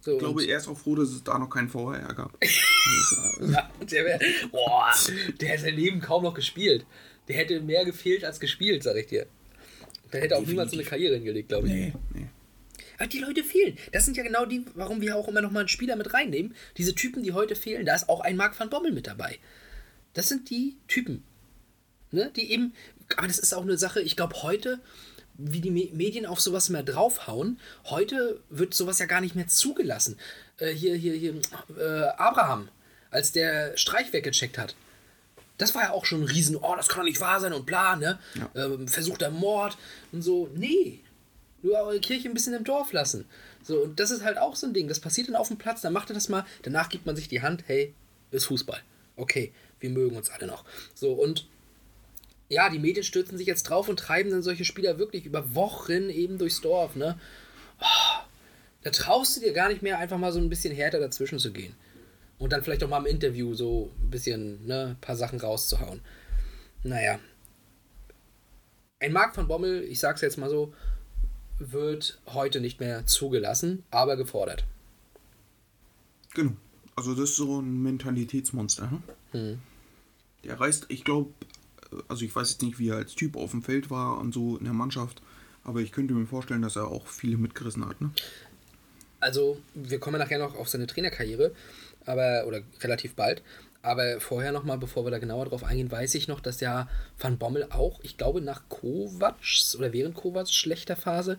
So, Ich glaube, er ist auch froh, dass es da noch keinen VR gab. Ja, der wär, boah, der hat sein Leben kaum noch gespielt. Der hätte mehr gefehlt als gespielt, sag ich dir. Der hätte auch niemals so eine Karriere hingelegt, glaube ich. nee, nee. Aber die Leute fehlen. Das sind ja genau die, warum wir auch immer noch mal einen Spieler mit reinnehmen. Diese Typen, die heute fehlen, da ist auch ein Marc van Bommel mit dabei. Das sind die Typen. Ne? Die eben, aber das ist auch eine Sache, ich glaube heute, wie die Me Medien auf sowas mehr draufhauen, heute wird sowas ja gar nicht mehr zugelassen. Äh, hier, hier, hier, äh, Abraham, als der Streich weggecheckt hat. Das war ja auch schon ein Riesen, oh, das kann doch nicht wahr sein und bla, ne? Ähm, versuchter Mord und so. Nee, nur eure Kirche ein bisschen im Dorf lassen. So, und das ist halt auch so ein Ding. Das passiert dann auf dem Platz, dann macht er das mal, danach gibt man sich die Hand, hey, ist Fußball. Okay, wir mögen uns alle noch. So, und ja, die Medien stürzen sich jetzt drauf und treiben dann solche Spieler wirklich über Wochen eben durchs Dorf, ne? Oh, da traust du dir gar nicht mehr, einfach mal so ein bisschen härter dazwischen zu gehen. Und dann vielleicht auch mal im Interview so ein bisschen, ne, ein paar Sachen rauszuhauen. Naja. Ein Marc von Bommel, ich sag's jetzt mal so, wird heute nicht mehr zugelassen, aber gefordert. Genau. Also das ist so ein Mentalitätsmonster. Ne? Hm. Der reißt, ich glaube, also ich weiß jetzt nicht, wie er als Typ auf dem Feld war und so in der Mannschaft, aber ich könnte mir vorstellen, dass er auch viele mitgerissen hat. Ne? Also, wir kommen nachher noch auf seine Trainerkarriere, aber, oder relativ bald. Aber vorher nochmal, bevor wir da genauer drauf eingehen, weiß ich noch, dass der Van Bommel auch, ich glaube, nach Kovacs oder während Kovacs schlechter Phase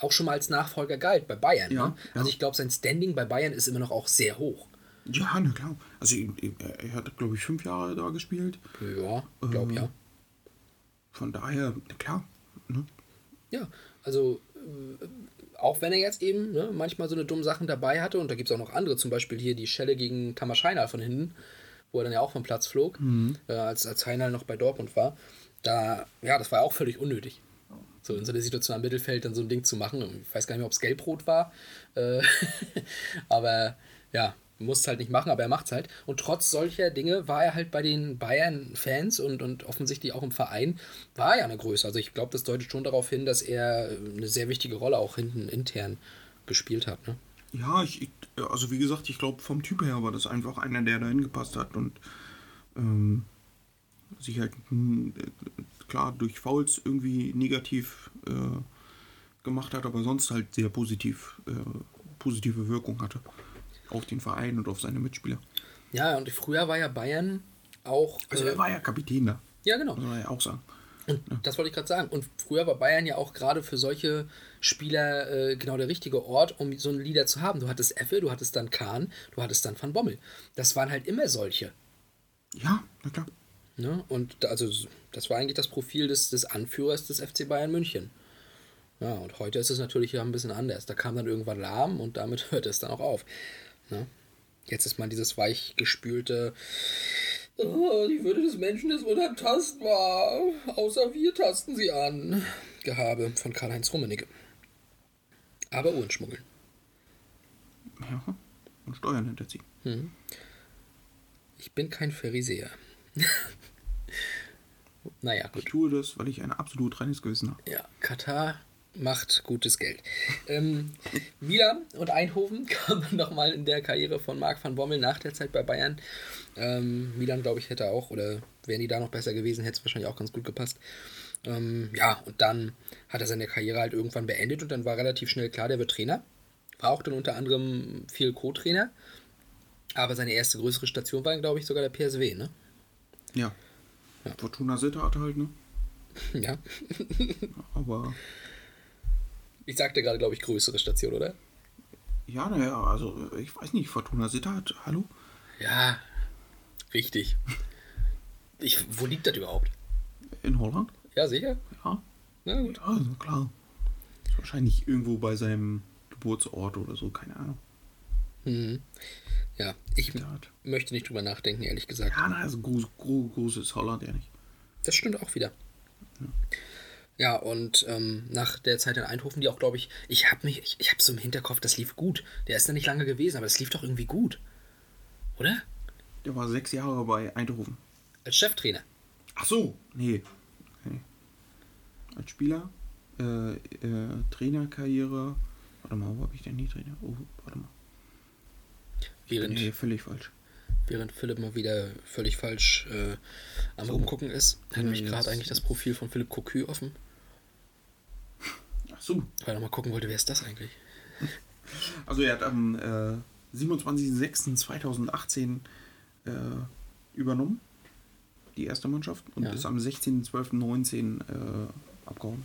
auch schon mal als Nachfolger galt bei Bayern. Ja, ne? ja. Also ich glaube, sein Standing bei Bayern ist immer noch auch sehr hoch. Ja, na klar. Also er, hat, glaube ich, fünf Jahre da gespielt. Ja, ich glaube Ähm, ja. Von daher, na klar. Ne? Ja, also äh, auch wenn er jetzt eben ne, manchmal so eine dumme Sachen dabei hatte, und da gibt es auch noch andere, zum Beispiel hier die Schelle gegen Tamas Heinal von hinten, wo er dann ja auch vom Platz flog, äh, als, als Heinal noch bei Dortmund war, da, ja, das war auch völlig unnötig. So in so einer Situation am Mittelfeld dann so ein Ding zu machen. Ich weiß gar nicht mehr, ob es gelb-rot war. Äh, aber ja, musste halt nicht machen, aber er macht es halt. Und trotz solcher Dinge war er halt bei den Bayern-Fans und, und offensichtlich auch im Verein, war er ja eine Größe. Also ich glaube, das deutet schon darauf hin, dass er eine sehr wichtige Rolle auch hinten intern gespielt hat. Ne? Ja, ich, ich, also wie gesagt, ich glaube, vom Typ her war das einfach einer, der da hingepasst hat und ähm, sich halt hm, klar durch Fouls irgendwie negativ äh, gemacht hat, aber sonst halt sehr positiv, äh, positive Wirkung hatte auf den Verein und auf seine Mitspieler. Ja, und früher war ja Bayern auch. Also äh, er war ja Kapitän da, ja, genau. muss man ja auch sagen. Und das wollte ich gerade sagen. Und früher war Bayern ja auch gerade für solche Spieler äh, genau der richtige Ort, um so einen Leader zu haben. Du hattest Effe, du hattest dann Kahn, du hattest dann Van Bommel. Das waren halt immer solche. Ja, na klar. Ne? Und also das war eigentlich das Profil des, des Anführers des FC Bayern München. Ja, und heute ist es natürlich ja ein bisschen anders. Da kam dann irgendwann Lahm und damit hörte es dann auch auf. Ne? Jetzt ist man dieses weichgespülte, oh, die Würde des Menschen ist unantastbar, außer wir tasten sie an. Gehabe von Karl-Heinz Rummenigge. Aber Uhrenschmuggeln. Ja. Und Steuern hinterziehen. Ich bin kein Pharisäer. naja, gut. Ich tue das, weil ich ein absolut reines Gewissen habe. Ja, Katar macht gutes Geld. Ähm, Milan und Eindhoven kamen nochmal in der Karriere von Marc van Bommel nach der Zeit bei Bayern. Ähm, Milan, glaube ich, hätte auch, oder wären die da noch besser gewesen, hätte es wahrscheinlich auch ganz gut gepasst. Ähm, ja, und dann hat er seine Karriere halt irgendwann beendet und dann war relativ schnell klar, der wird Trainer. War auch dann unter anderem viel Co-Trainer. Aber seine erste größere Station war, glaube ich, sogar der PSW, ne? Ja. Fortuna Sittard halt, ne? Ja. Aber Ich sagte gerade, glaube ich, größere Station, oder? ja, naja, also ich weiß nicht, Fortuna Sittard, hallo? Ja, richtig. Ich, wo liegt das überhaupt? In Holland? Ja, sicher? Ja. Na gut. Ja, also klar. Ist wahrscheinlich irgendwo bei seinem Geburtsort oder so, keine Ahnung. Mhm. Ja, ich Sittard. möchte nicht drüber nachdenken, ehrlich gesagt. Ja, na, also groß, groß, groß ist Holland ja nicht. Das stimmt auch wieder. Ja, und ähm, nach der Zeit in Eindhoven, die auch, glaube ich, ich habe mich, ich, ich habe so im Hinterkopf, das lief gut. Der ist da nicht lange gewesen, aber das lief doch irgendwie gut. Oder? Der war sechs Jahre bei Eindhoven. Als Cheftrainer. Ach so, nee. nee. Als Spieler, äh, äh, Trainerkarriere. Warte mal, wo habe ich denn die Trainer? Oh, warte mal. Während, Nee, völlig falsch. während Philipp mal wieder völlig falsch äh, am Rumgucken ist, hat Ja, jetzt- gerade eigentlich das Profil von Philipp Cocu offen, so. weil er mal gucken wollte, wer ist das eigentlich? Also er hat am äh, 27.06.2018 äh, übernommen, die erste Mannschaft, und Ja. ist am 16.12.19 äh, abgehauen.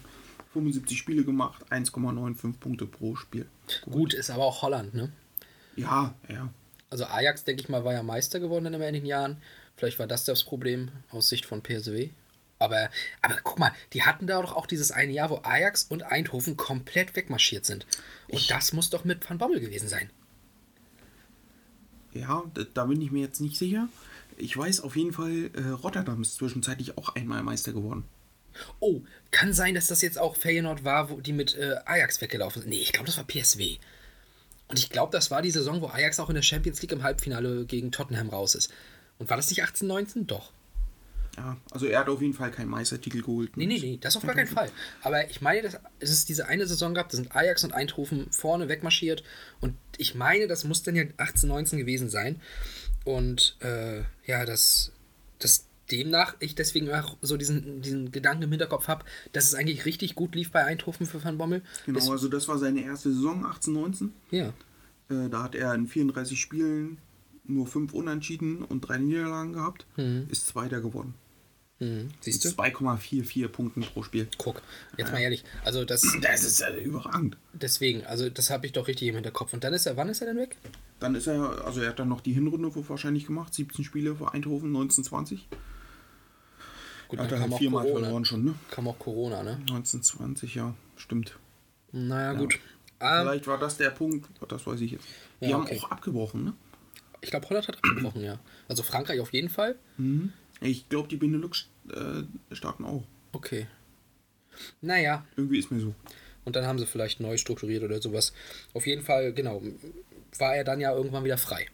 75 Spiele gemacht, 1,95 Punkte pro Spiel. Gut, ist aber auch Holland, ne? Ja, ja. Also Ajax, denke ich mal, war ja Meister geworden in den einigen Jahren. Vielleicht war das das Problem aus Sicht von PSW. Aber, aber guck mal, die hatten da doch auch dieses eine Jahr, wo Ajax und Eindhoven komplett wegmarschiert sind. Und das muss doch mit Van Bommel gewesen sein. Ja, da, da bin ich mir jetzt nicht sicher. Ich weiß auf jeden Fall, äh, Rotterdam ist zwischenzeitlich auch einmal Meister geworden. Oh, kann sein, dass das jetzt auch Feyenoord war, wo die mit äh, Ajax weggelaufen sind. Nee, ich glaube, das war PSW. Und ich glaube, das war die Saison, wo Ajax auch in der Champions League im Halbfinale gegen Tottenham raus ist. Und war das nicht 18, 19? Doch. Ja, also er hat auf jeden Fall keinen Meistertitel geholt. Nee, nee, nee, das auf gar keinen Fall. Aber ich meine, dass es ist diese eine Saison gab, da sind Ajax und Eindhoven vorne wegmarschiert. Und ich meine, das muss dann ja 18, 19 gewesen sein. Und äh, ja, dass, dass demnach ich deswegen auch so diesen, diesen Gedanken im Hinterkopf habe, dass es eigentlich richtig gut lief bei Eindhoven für Van Bommel. Genau, Es- also das war seine erste Saison, 18, 19. ja. Äh, da hat er in 34 Spielen nur fünf Unentschieden und drei Niederlagen gehabt. Ist Zweiter geworden. Mhm. Siehst du? 2,44 Punkten pro Spiel. Guck, jetzt mal ehrlich. Also das Das ist äh, überragend. deswegen, also das habe ich doch richtig im Hinterkopf. Und dann ist er, wann ist er denn weg? Dann ist er, also er hat dann noch die Hinrunde wohl wahrscheinlich gemacht, 17 Spiele für Eindhoven, 1920. Gut, Hat dann halt kam auch viermal Corona. verloren schon, ne? Kam auch Corona, ne? 1920, ja, stimmt. Naja, gut. Ähm, Vielleicht war das der Punkt, das weiß ich jetzt. Die Ja, haben okay. auch abgebrochen, ne? Ich glaube, Holland hat abgebrochen, ja. Also Frankreich auf jeden Fall. Ich glaube, die Benelux-Staaten auch. Okay. Naja, Irgendwie ist mir so. und dann haben sie vielleicht neu strukturiert oder sowas. Auf jeden Fall, genau, war er dann ja irgendwann wieder frei.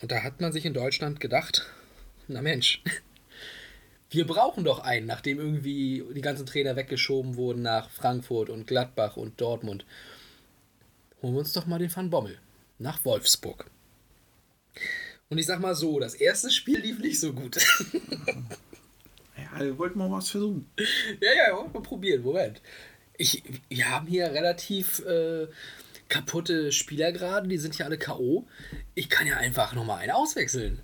Und da hat man sich in Deutschland gedacht, na Mensch, wir brauchen doch einen, nachdem irgendwie die ganzen Trainer weggeschoben wurden nach Frankfurt und Gladbach und Dortmund. Holen wir uns doch mal den Van Bommel nach Wolfsburg. Und ich sag mal so, das erste Spiel lief nicht so gut. Ja, wir wollten mal was versuchen. Ja, ja, wir probieren. Moment. Ich, wir haben hier relativ äh, kaputte Spieler gerade, die sind ja alle K.O. Ich kann ja einfach nochmal einen auswechseln.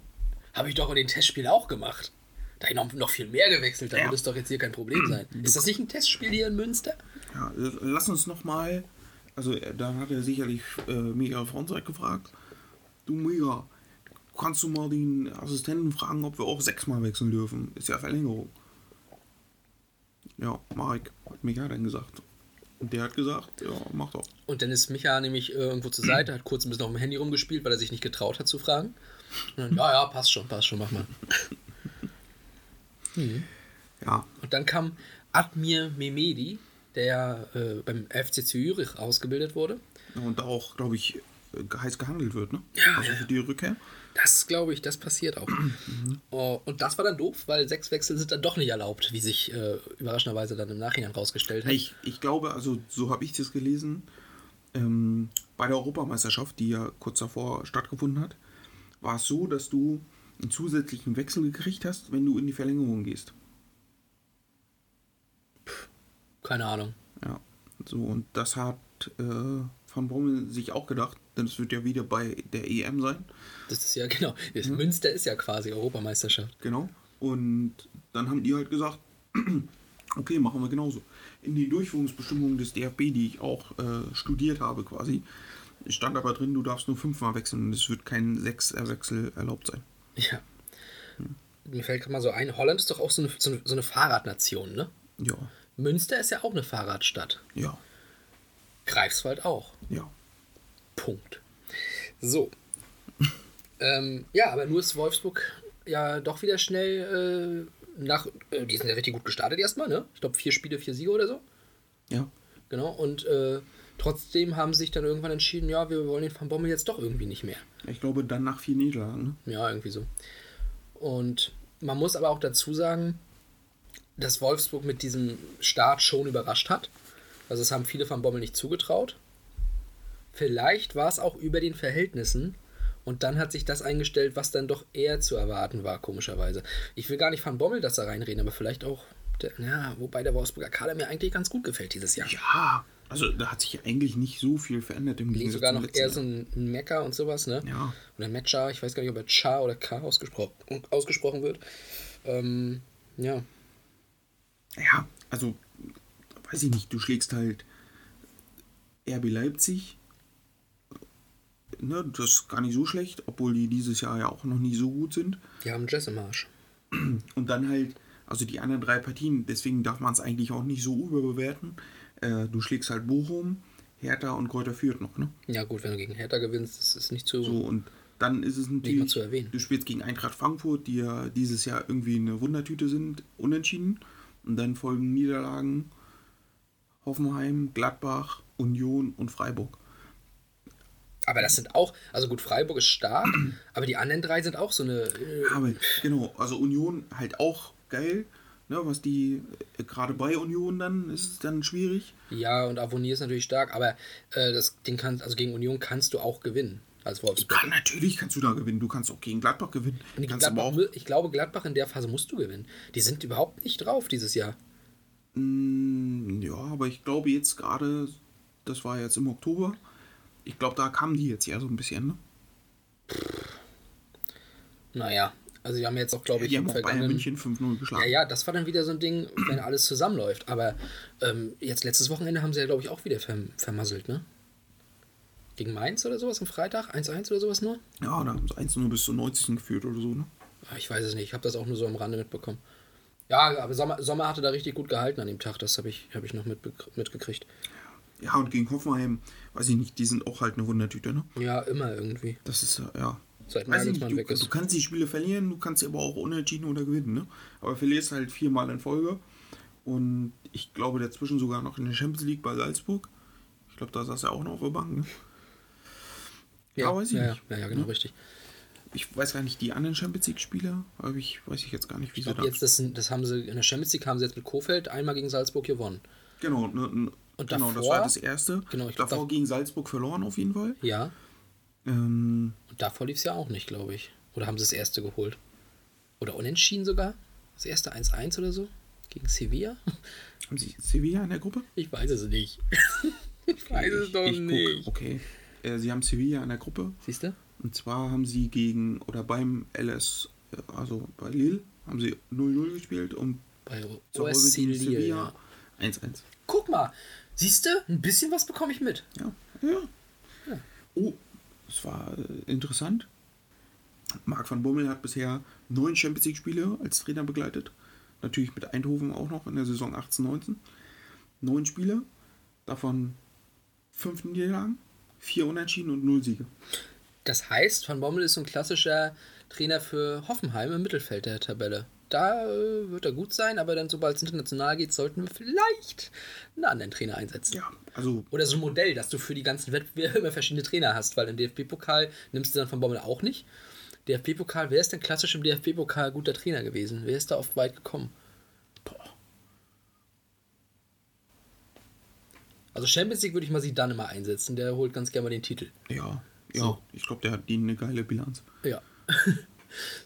Habe ich doch in den Testspielen auch gemacht. Da ich noch, noch viel mehr gewechselt, da Ja. wird es doch jetzt hier kein Problem sein. Ist das nicht ein Testspiel hier in Münster? Ja, lass uns noch mal. Also, äh, dann hat er sicherlich äh, Mega Fronzeit gefragt. Du Mega, kannst du mal den Assistenten fragen, ob wir auch sechsmal wechseln dürfen? Ist ja Verlängerung. Ja, Marek hat Mega dann gesagt. Und der hat gesagt, ja, mach doch. Und dann ist Micha nämlich äh, irgendwo zur Seite, hat kurz ein bisschen auf dem Handy rumgespielt, weil er sich nicht getraut hat zu fragen. Dann, ja, ja, passt schon, passt schon, mach mal. Ja, Und dann kam Admir Mehmedi, der äh, beim FC Zürich ausgebildet wurde. und da auch, glaube ich, äh, heiß gehandelt wird, ne? Ja, also ja. für die Rückkehr. Das glaube ich, das passiert auch. Oh, und das war dann doof, weil sechs Wechsel sind dann doch nicht erlaubt, wie sich äh, überraschenderweise dann im Nachhinein rausgestellt hat. Ich, ich glaube, also so habe ich das gelesen, ähm, bei der Europameisterschaft, die ja kurz davor stattgefunden hat, war es so, dass du einen zusätzlichen Wechsel gekriegt hast, wenn du in die Verlängerung gehst. Keine Ahnung. Ja, so und das hat äh, Van Bommel sich auch gedacht, denn es wird ja wieder bei der EM sein, Das ist ja genau. Das Münster ist ja quasi Europameisterschaft. genau. Und dann haben die halt gesagt, okay, machen wir genauso. In die Durchführungsbestimmungen des DFB, die ich auch äh, studiert habe quasi, stand aber drin, du darfst nur fünfmal wechseln und es wird kein Sechserwechsel erlaubt sein. Ja. Mir fällt gerade mal so ein, Holland ist doch auch so eine, so eine, so eine Fahrradnation, ne? Ja, Münster ist ja auch eine Fahrradstadt. ja, Greifswald auch. ja. Punkt. So. ähm, ja, aber nur ist Wolfsburg ja doch wieder schnell nach, äh, die sind ja richtig gut gestartet erstmal, ne? Ich glaube, vier Spiele, vier Siege oder so. Ja. Genau. Und äh, trotzdem haben sich dann irgendwann entschieden, ja, wir wollen den Van Bommel jetzt doch irgendwie nicht mehr. Ich glaube, dann nach vier Niederlagen. Ne? Ja, irgendwie so. Und man muss aber auch dazu sagen, dass Wolfsburg mit diesem Start schon überrascht hat. Also das haben viele Van Bommel nicht zugetraut. Vielleicht war es auch über den Verhältnissen und dann hat sich das eingestellt, was dann doch eher zu erwarten war, komischerweise. Ich will gar nicht Van Bommel das da reinreden, aber vielleicht auch, der, ja, wobei der Wolfsburger Kader mir eigentlich ganz gut gefällt dieses Jahr. Ja, also da hat sich eigentlich nicht so viel verändert im Gegensatz sogar noch eher so ein Mecker und sowas, ne? Ja. Oder Mecha, ich weiß gar nicht, ob er Cha oder K ausgespro ausgesprochen wird. Ähm, ja. Ja, also, weiß ich nicht, du schlägst halt RB Leipzig. Ne, das ist gar nicht so schlecht, obwohl die dieses Jahr ja auch noch nie so gut sind. Die haben Jess im Arsch. Und dann halt, also die anderen drei Partien, deswegen darf man es eigentlich auch nicht so überbewerten. Äh, du schlägst halt Bochum, Hertha und Kräuter Fürth noch, ne? Ja, gut, wenn du gegen Hertha gewinnst, das ist nicht zu. So, und dann ist es natürlich, zu erwähnen. du spielst gegen Eintracht Frankfurt, die ja dieses Jahr irgendwie eine Wundertüte sind, unentschieden. Und dann folgen Niederlagen Hoffenheim, Gladbach, Union und Freiburg. Aber das sind auch, also gut, Freiburg ist stark, aber die anderen drei sind auch so eine. Äh, Aber genau, also Union halt auch geil. Ne, was die, äh, gerade bei Union dann, ist es dann schwierig. ja, und Avonier ist natürlich stark, aber äh, das, den kann, also gegen Union kannst du auch gewinnen als Wolfsburg. Kann, natürlich kannst du da gewinnen. Du kannst auch gegen Gladbach gewinnen. Und gegen kannst Gladbach, auch, ich glaube, Gladbach in der Phase musst du gewinnen. Die sind überhaupt nicht drauf dieses Jahr. Mm, ja, aber ich glaube jetzt gerade, das war jetzt im Oktober, ich glaube, da kamen die jetzt ja so ein bisschen, ne? Naja, also die haben jetzt auch, glaube ich, Die haben im auch Bayern München 5-0 geschlagen. Ja, ja, das war dann wieder so ein Ding, wenn alles zusammenläuft. Aber ähm, jetzt letztes Wochenende haben sie ja, glaube ich, auch wieder verm vermasselt, ne? Gegen Mainz oder sowas am Freitag? 1-1 oder sowas nur? Ja, da haben sie 1-0 bis zur 90. geführt oder so, ne? Ich weiß es nicht, ich habe das auch nur so am Rande mitbekommen. Ja, aber Sommer, Sommer hatte da richtig gut gehalten an dem Tag, das habe ich, hab ich noch mitbe- mitgekriegt. Ja, und gegen Hoffenheim, weiß ich nicht, die sind auch halt eine Wundertüte, ne? Ja, immer irgendwie. Das ist, äh, ja. Seit Weiß ich nicht, weg du, ist. du kannst die Spiele verlieren, du kannst sie aber auch unentschieden oder gewinnen, ne? Aber verlierst halt viermal in Folge. Und ich glaube dazwischen sogar noch in der Champions League bei Salzburg. Ich glaube, da saß er auch noch auf der Bank, ne? Ja, weiß ich ja, nicht. Ja, ja, genau, Ne? richtig. Ich weiß gar nicht, die anderen Champions League-Spieler, aber ich weiß ich jetzt gar nicht, wie Ich sie glaube, jetzt, das, sind- das haben sie, in der Champions League haben sie jetzt mit Kofeld einmal gegen Salzburg gewonnen. Genau, ne, Und genau das davor- war das erste. Genau, ich glaub, davor dav- gegen Salzburg verloren auf jeden Fall. Ja. Ähm, Und davor lief es ja auch nicht, glaube ich. Oder haben sie das erste geholt? Oder unentschieden sogar? Das erste 1-1 oder so? Gegen Sevilla? haben sie Sevilla in der Gruppe? Ich weiß es nicht. ich weiß es doch ich guck. nicht. Okay. Äh, sie haben Sevilla in der Gruppe. Siehst du? Und zwar haben sie gegen, oder beim LS, äh, also bei Lille, haben sie 0-0 gespielt und Bei zu Hause gegen. Sevilla Ja. 1-1. Guck mal, siehst du? Ein bisschen was bekomme ich mit. Ja. ja. Oh, das war äh, interessant. Marc van Bommel hat bisher neun Champions League-Spiele als Trainer begleitet. Natürlich mit Eindhoven auch noch in der Saison 18-19. Neun Spiele, davon fünf Niederlagen, vier Unentschieden und null Siege. Das heißt, Van Bommel ist so ein klassischer Trainer für Hoffenheim im Mittelfeld der Tabelle. Da äh, wird er gut sein, aber dann, sobald es international geht, sollten wir vielleicht einen anderen Trainer einsetzen. Ja, also Oder so ein Modell, dass du für die ganzen Wettbewerbe immer verschiedene Trainer hast, weil im DFB-Pokal nimmst du dann von Bommel auch nicht. DFB-Pokal, wer ist denn klassisch im DFB-Pokal guter Trainer gewesen? Wer ist da oft weit gekommen? Boah. Also Champions League würde ich mal sie dann immer einsetzen. Der holt ganz gerne mal den Titel. Ja, ja. So. Ich glaube, der hat die eine geile Bilanz. Ja.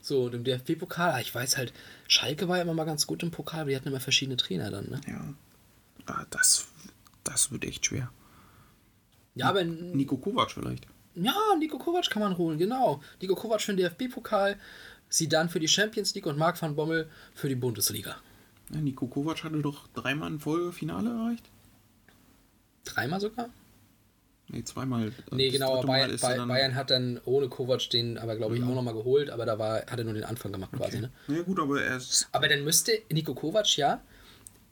so, und im DFB-Pokal, ah, ich weiß halt, Schalke war ja immer mal ganz gut im Pokal, aber die hatten immer verschiedene Trainer dann, ne? Ja. Ah, Das, das wird echt schwer. Ja, aber Nico Kovac vielleicht. Ja, Nico Kovac kann man holen, genau. Nico Kovac für den DFB-Pokal, sie dann für die Champions League und Marc van Bommel für die Bundesliga. Ja, Nico Kovac hatte doch dreimal ein Folgefinale erreicht. Dreimal sogar? Nee, zweimal. Nee, Das genau, Bayern, er Bayern hat dann ohne Kovac den aber, glaube ich, auch nochmal geholt, aber da war, hat er nur den Anfang gemacht quasi, ne? Ja gut, aber er ist. Aber dann müsste Nico Kovac, ja,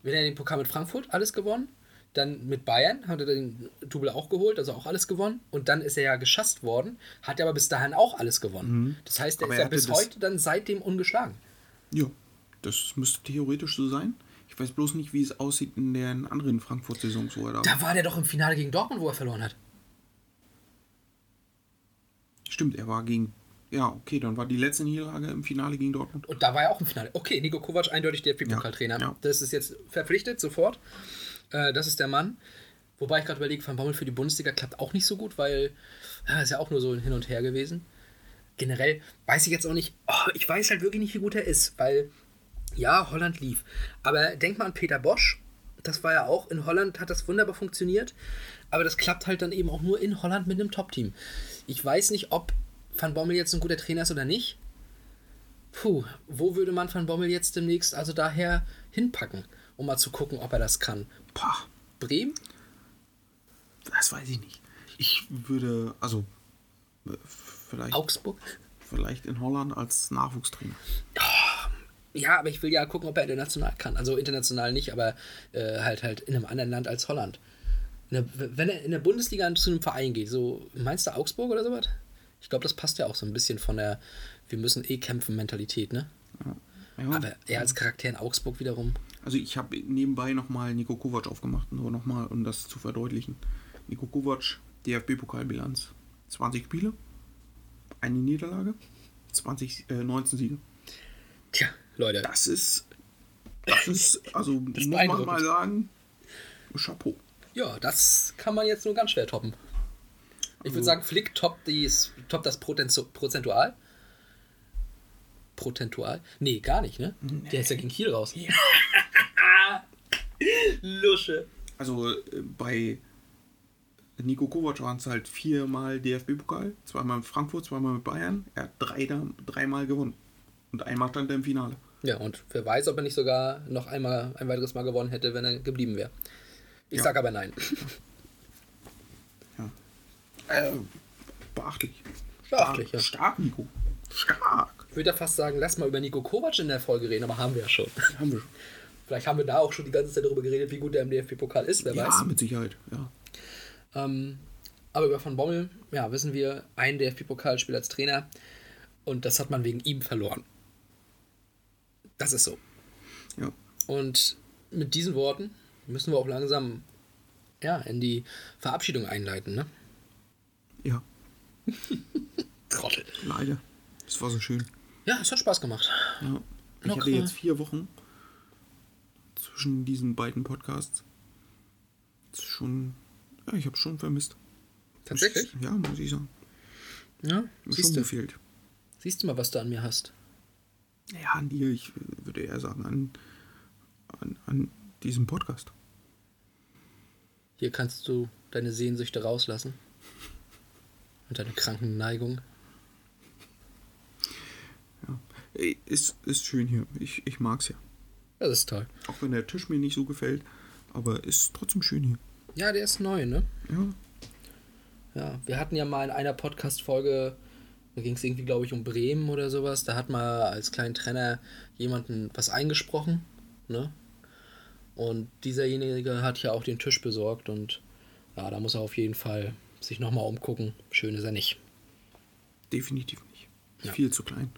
wenn er den Pokal mit Frankfurt alles gewonnen, dann mit Bayern hat er den Double auch geholt, also auch alles gewonnen. Und dann ist er ja geschasst worden, hat er aber bis dahin auch alles gewonnen. Das heißt, er Mhm. Aber ist ja bis heute dann seitdem ungeschlagen. Ja. Das müsste theoretisch so sein. Ich weiß bloß nicht, wie es aussieht in den anderen Frankfurt-Saisons, wo er da Da war der doch im Finale gegen Dortmund, wo er verloren hat. Stimmt, er war gegen. Ja, okay, dann war die letzte Niederlage im Finale gegen Dortmund. Und da war er auch im Finale. Okay, Nico Kovac, eindeutig der DFB-Pokaltrainer. Ja, ja. Das ist jetzt verpflichtet, sofort. Äh, das ist der Mann. Wobei ich gerade überlege, Van Bommel für die Bundesliga klappt auch nicht so gut, weil ja, ist ja auch nur so ein Hin und Her gewesen. Generell weiß ich jetzt auch nicht, oh, ich weiß halt wirklich nicht, wie gut er ist, weil ja, Holland lief. Aber denk mal an Peter Bosch. Das war ja auch, in Holland hat das wunderbar funktioniert. Aber das klappt halt dann eben auch nur in Holland mit einem Top-Team. Ich weiß nicht, ob Van Bommel jetzt ein guter Trainer ist oder nicht. Puh, wo würde man Van Bommel jetzt demnächst also daher hinpacken, um mal zu gucken, ob er das kann? Pah, Bremen? das weiß ich nicht. Ich würde, also, äh, vielleicht, Augsburg? vielleicht in Holland als Nachwuchstrainer. Ja, aber ich will ja gucken, ob er international kann. Also international nicht, aber äh, halt halt in einem anderen Land als Holland. Der, wenn er in der Bundesliga zu einem Verein geht, so meinst du Augsburg oder sowas? Ich glaube, das passt ja auch so ein bisschen von der wir müssen eh kämpfen Mentalität, ne? Ja, Aber er als Charakter in Augsburg wiederum. Also ich habe nebenbei nochmal Nico Kovac aufgemacht, nur nochmal, um das zu verdeutlichen. Nico Kovac, DFB-Pokalbilanz. 20 Spiele, eine Niederlage, 20, äh, 19 Siege. Tja, Leute. Das ist, das ist, also muss man mal sagen, Chapeau. Ja, das kann man jetzt nur ganz schwer toppen. Ich würde sagen, Flick toppt, dies, toppt das Prozentu Prozentual. Prozentual? Nee, gar nicht, ne? Der ist ja gegen Kiel raus. Lusche. Also äh, bei Nico Kovac waren es halt viermal DFB-Pokal, zweimal mit Frankfurt, zweimal mit Bayern. Er hat drei, dreimal gewonnen. Und einmal stand er im Finale. Ja, und wer weiß, ob er nicht sogar noch einmal ein weiteres Mal gewonnen hätte, wenn er geblieben wäre. Ich Ja. sag aber nein. Äh, beachtlich. Beachtlich, ja. Stark, Nico. Stark. Ich würde ja fast sagen, lass mal über Nico Kovac in der Folge reden, aber haben wir ja schon. Haben wir schon. Vielleicht haben wir da auch schon die ganze Zeit darüber geredet, wie gut der im DFB-Pokal ist, wer Ja, weiß. mit Sicherheit. Ja. Ähm, aber über Van Bommel, ja, wissen wir, ein DFB-Pokalspiel als Trainer und das hat man wegen ihm verloren. Das ist so. ja. Und mit diesen Worten müssen wir auch langsam ja, in die Verabschiedung einleiten, ne? Ja, Trottel. leider. Das war so schön. Ja, es hat Spaß gemacht. Ja. Ich Noch, hatte jetzt vier Wochen zwischen diesen beiden Podcasts. Das ist schon. Ja, ich habe schon vermisst. Tatsächlich? Ja, muss ich sagen. Ja, Mir schon siehst du. gefehlt. Siehst du mal, was du an mir hast. Ja, an dir, ich würde eher sagen, an, an, an diesem Podcast. Hier kannst du deine Sehnsüchte rauslassen. Und deine kranken Neigungen. Ey, Ist, ist schön hier. Ich, ich mag's ja. Das ist toll. Auch wenn der Tisch mir nicht so gefällt, aber ist trotzdem schön hier. Ja, der ist neu, ne? Ja, Ja, wir hatten ja mal in einer Podcast-Folge, da ging es irgendwie, glaube ich, um Bremen oder sowas. Da hat mal als kleinen Trainer jemanden was eingesprochen, ne? Und dieserjenige hat ja auch den Tisch besorgt und ja, da muss er auf jeden Fall sich nochmal umgucken. Schön ist er nicht. definitiv nicht. Ja. Viel zu klein.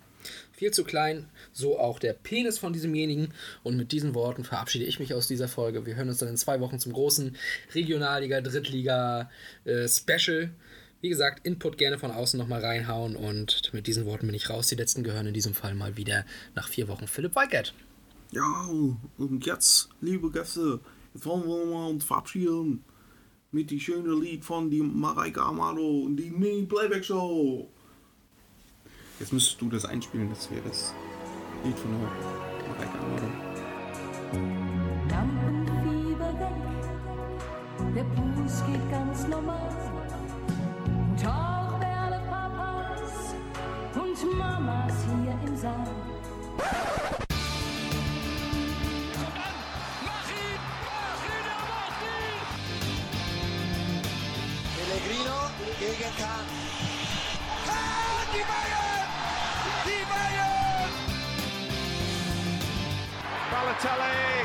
Viel zu klein, so auch der Penis von diesemjenigen. Und mit diesen Worten verabschiede ich mich aus dieser Folge. Wir hören uns dann in zwei Wochen zum großen Regionalliga, Drittliga äh, Special. Wie gesagt, Input gerne von außen nochmal reinhauen. Und mit diesen Worten bin ich raus. Die letzten gehören in diesem Fall mal wieder nach vier Wochen Philipp Weigert. Ja, und jetzt, liebe Gäste, jetzt wollen wir mal uns verabschieden mit die schöne Lied von die Mareike Amado und die Mini Playback Show. Jetzt müsstest du das einspielen, das wäre das Lied von der Mareike Amado. Lampenfieber weg, der Puls geht ganz normal. Und auch Berle Papas und Mamas hier im Saal. Pellegrino gegen Kahn. Kahn, die Bayern! Die Bayern! Balotelli, Aguero!